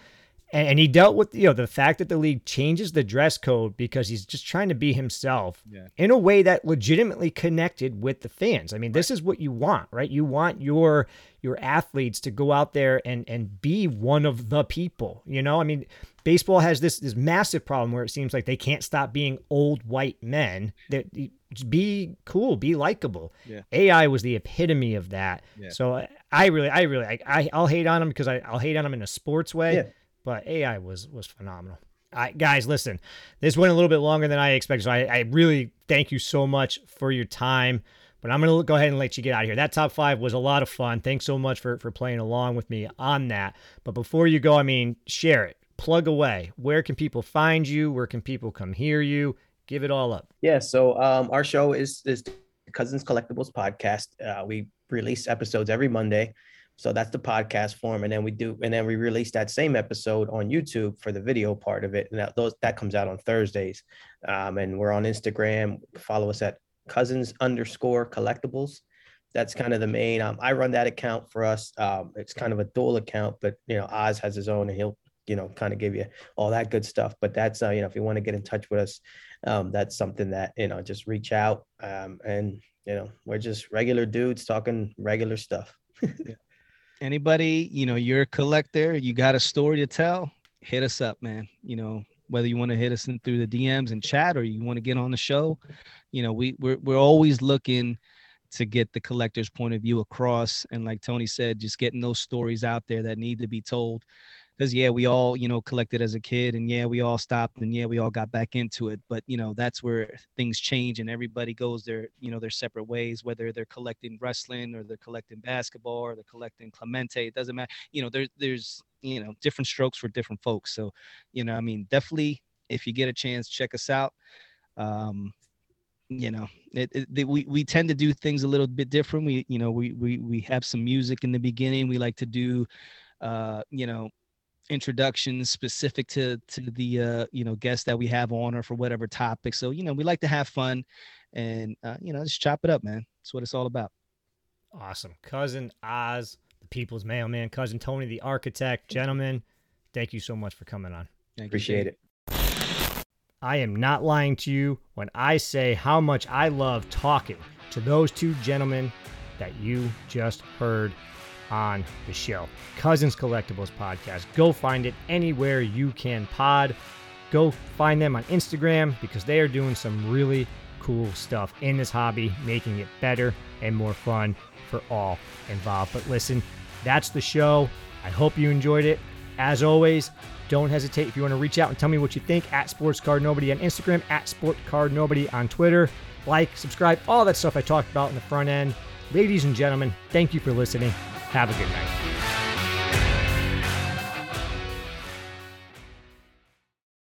And, and he dealt with, you know, the fact that the league changes the dress code because he's just trying to be himself yeah. in a way that legitimately connected with the fans. I mean, right. this is what you want, right? You want your your athletes to go out there and and be one of the people, you know? I mean, baseball has this this massive problem where it seems like they can't stop being old white men. That be cool, be likable. Yeah. AI was the epitome of that. Yeah. So uh, I really, I really, I, I will hate on them because I, I'll hate on them in a sports way. Yeah. But AI was was phenomenal. I, guys, listen, this went a little bit longer than I expected. So I, I really thank you so much for your time. But I'm going to go ahead and let you get out of here. That top five was a lot of fun. Thanks so much for, for playing along with me on that. But before you go, I mean, share it, plug away. Where can people find you? Where can people come hear you? Give it all up. Yeah. So um, our show is is Cousins Collectibles podcast. Uh, we release episodes every Monday. So that's the podcast form, and then we do, and then we release that same episode on YouTube for the video part of it, and that those that comes out on Thursdays. Um, and we're on Instagram. Follow us at Cousins underscore Collectibles. That's kind of the main. Um, I run that account for us. Um, it's kind of a dual account, but you know, Oz has his own, and he'll you know kind of give you all that good stuff. But that's uh, you know, if you want to get in touch with us, um, that's something that you know just reach out um, and you know we're just regular dudes talking regular stuff anybody, you know, you're a collector, you got a story to tell, hit us up, man. You know, whether you want to hit us in through the DMs and chat or you want to get on the show, you know, we we're we're always looking to get the collector's point of view across. And like Tony said, just getting those stories out there that need to be told because yeah we all you know collected as a kid and yeah we all stopped and yeah we all got back into it but you know that's where things change and everybody goes their you know their separate ways whether they're collecting wrestling or they're collecting basketball or they're collecting clemente it doesn't matter you know there, there's you know different strokes for different folks so you know i mean definitely if you get a chance check us out um you know it, it, we, we tend to do things a little bit different we you know we we we have some music in the beginning we like to do uh you know introductions specific to to the uh you know guests that we have on or for whatever topic. So you know we like to have fun and uh you know just chop it up man. That's what it's all about. Awesome. Cousin oz the people's mailman. Cousin tony the architect. Gentlemen thank you so much for coming on. Thank appreciate it. I am not lying to you when i say how much i love talking to those two gentlemen that you just heard on the show. Cousins Collectibles Podcast. Go find it anywhere you can pod. Go find them on Instagram because they are doing some really cool stuff in this hobby, making it better and more fun for all involved. But listen, that's the show. I hope you enjoyed it. As always, don't hesitate if you want to reach out and tell me what you think at Sports Card Nobody on Instagram, at Sport Card Nobody on Twitter. Like, subscribe, all that stuff I talked about in the front end. Ladies and gentlemen, thank you for listening. Have a good night.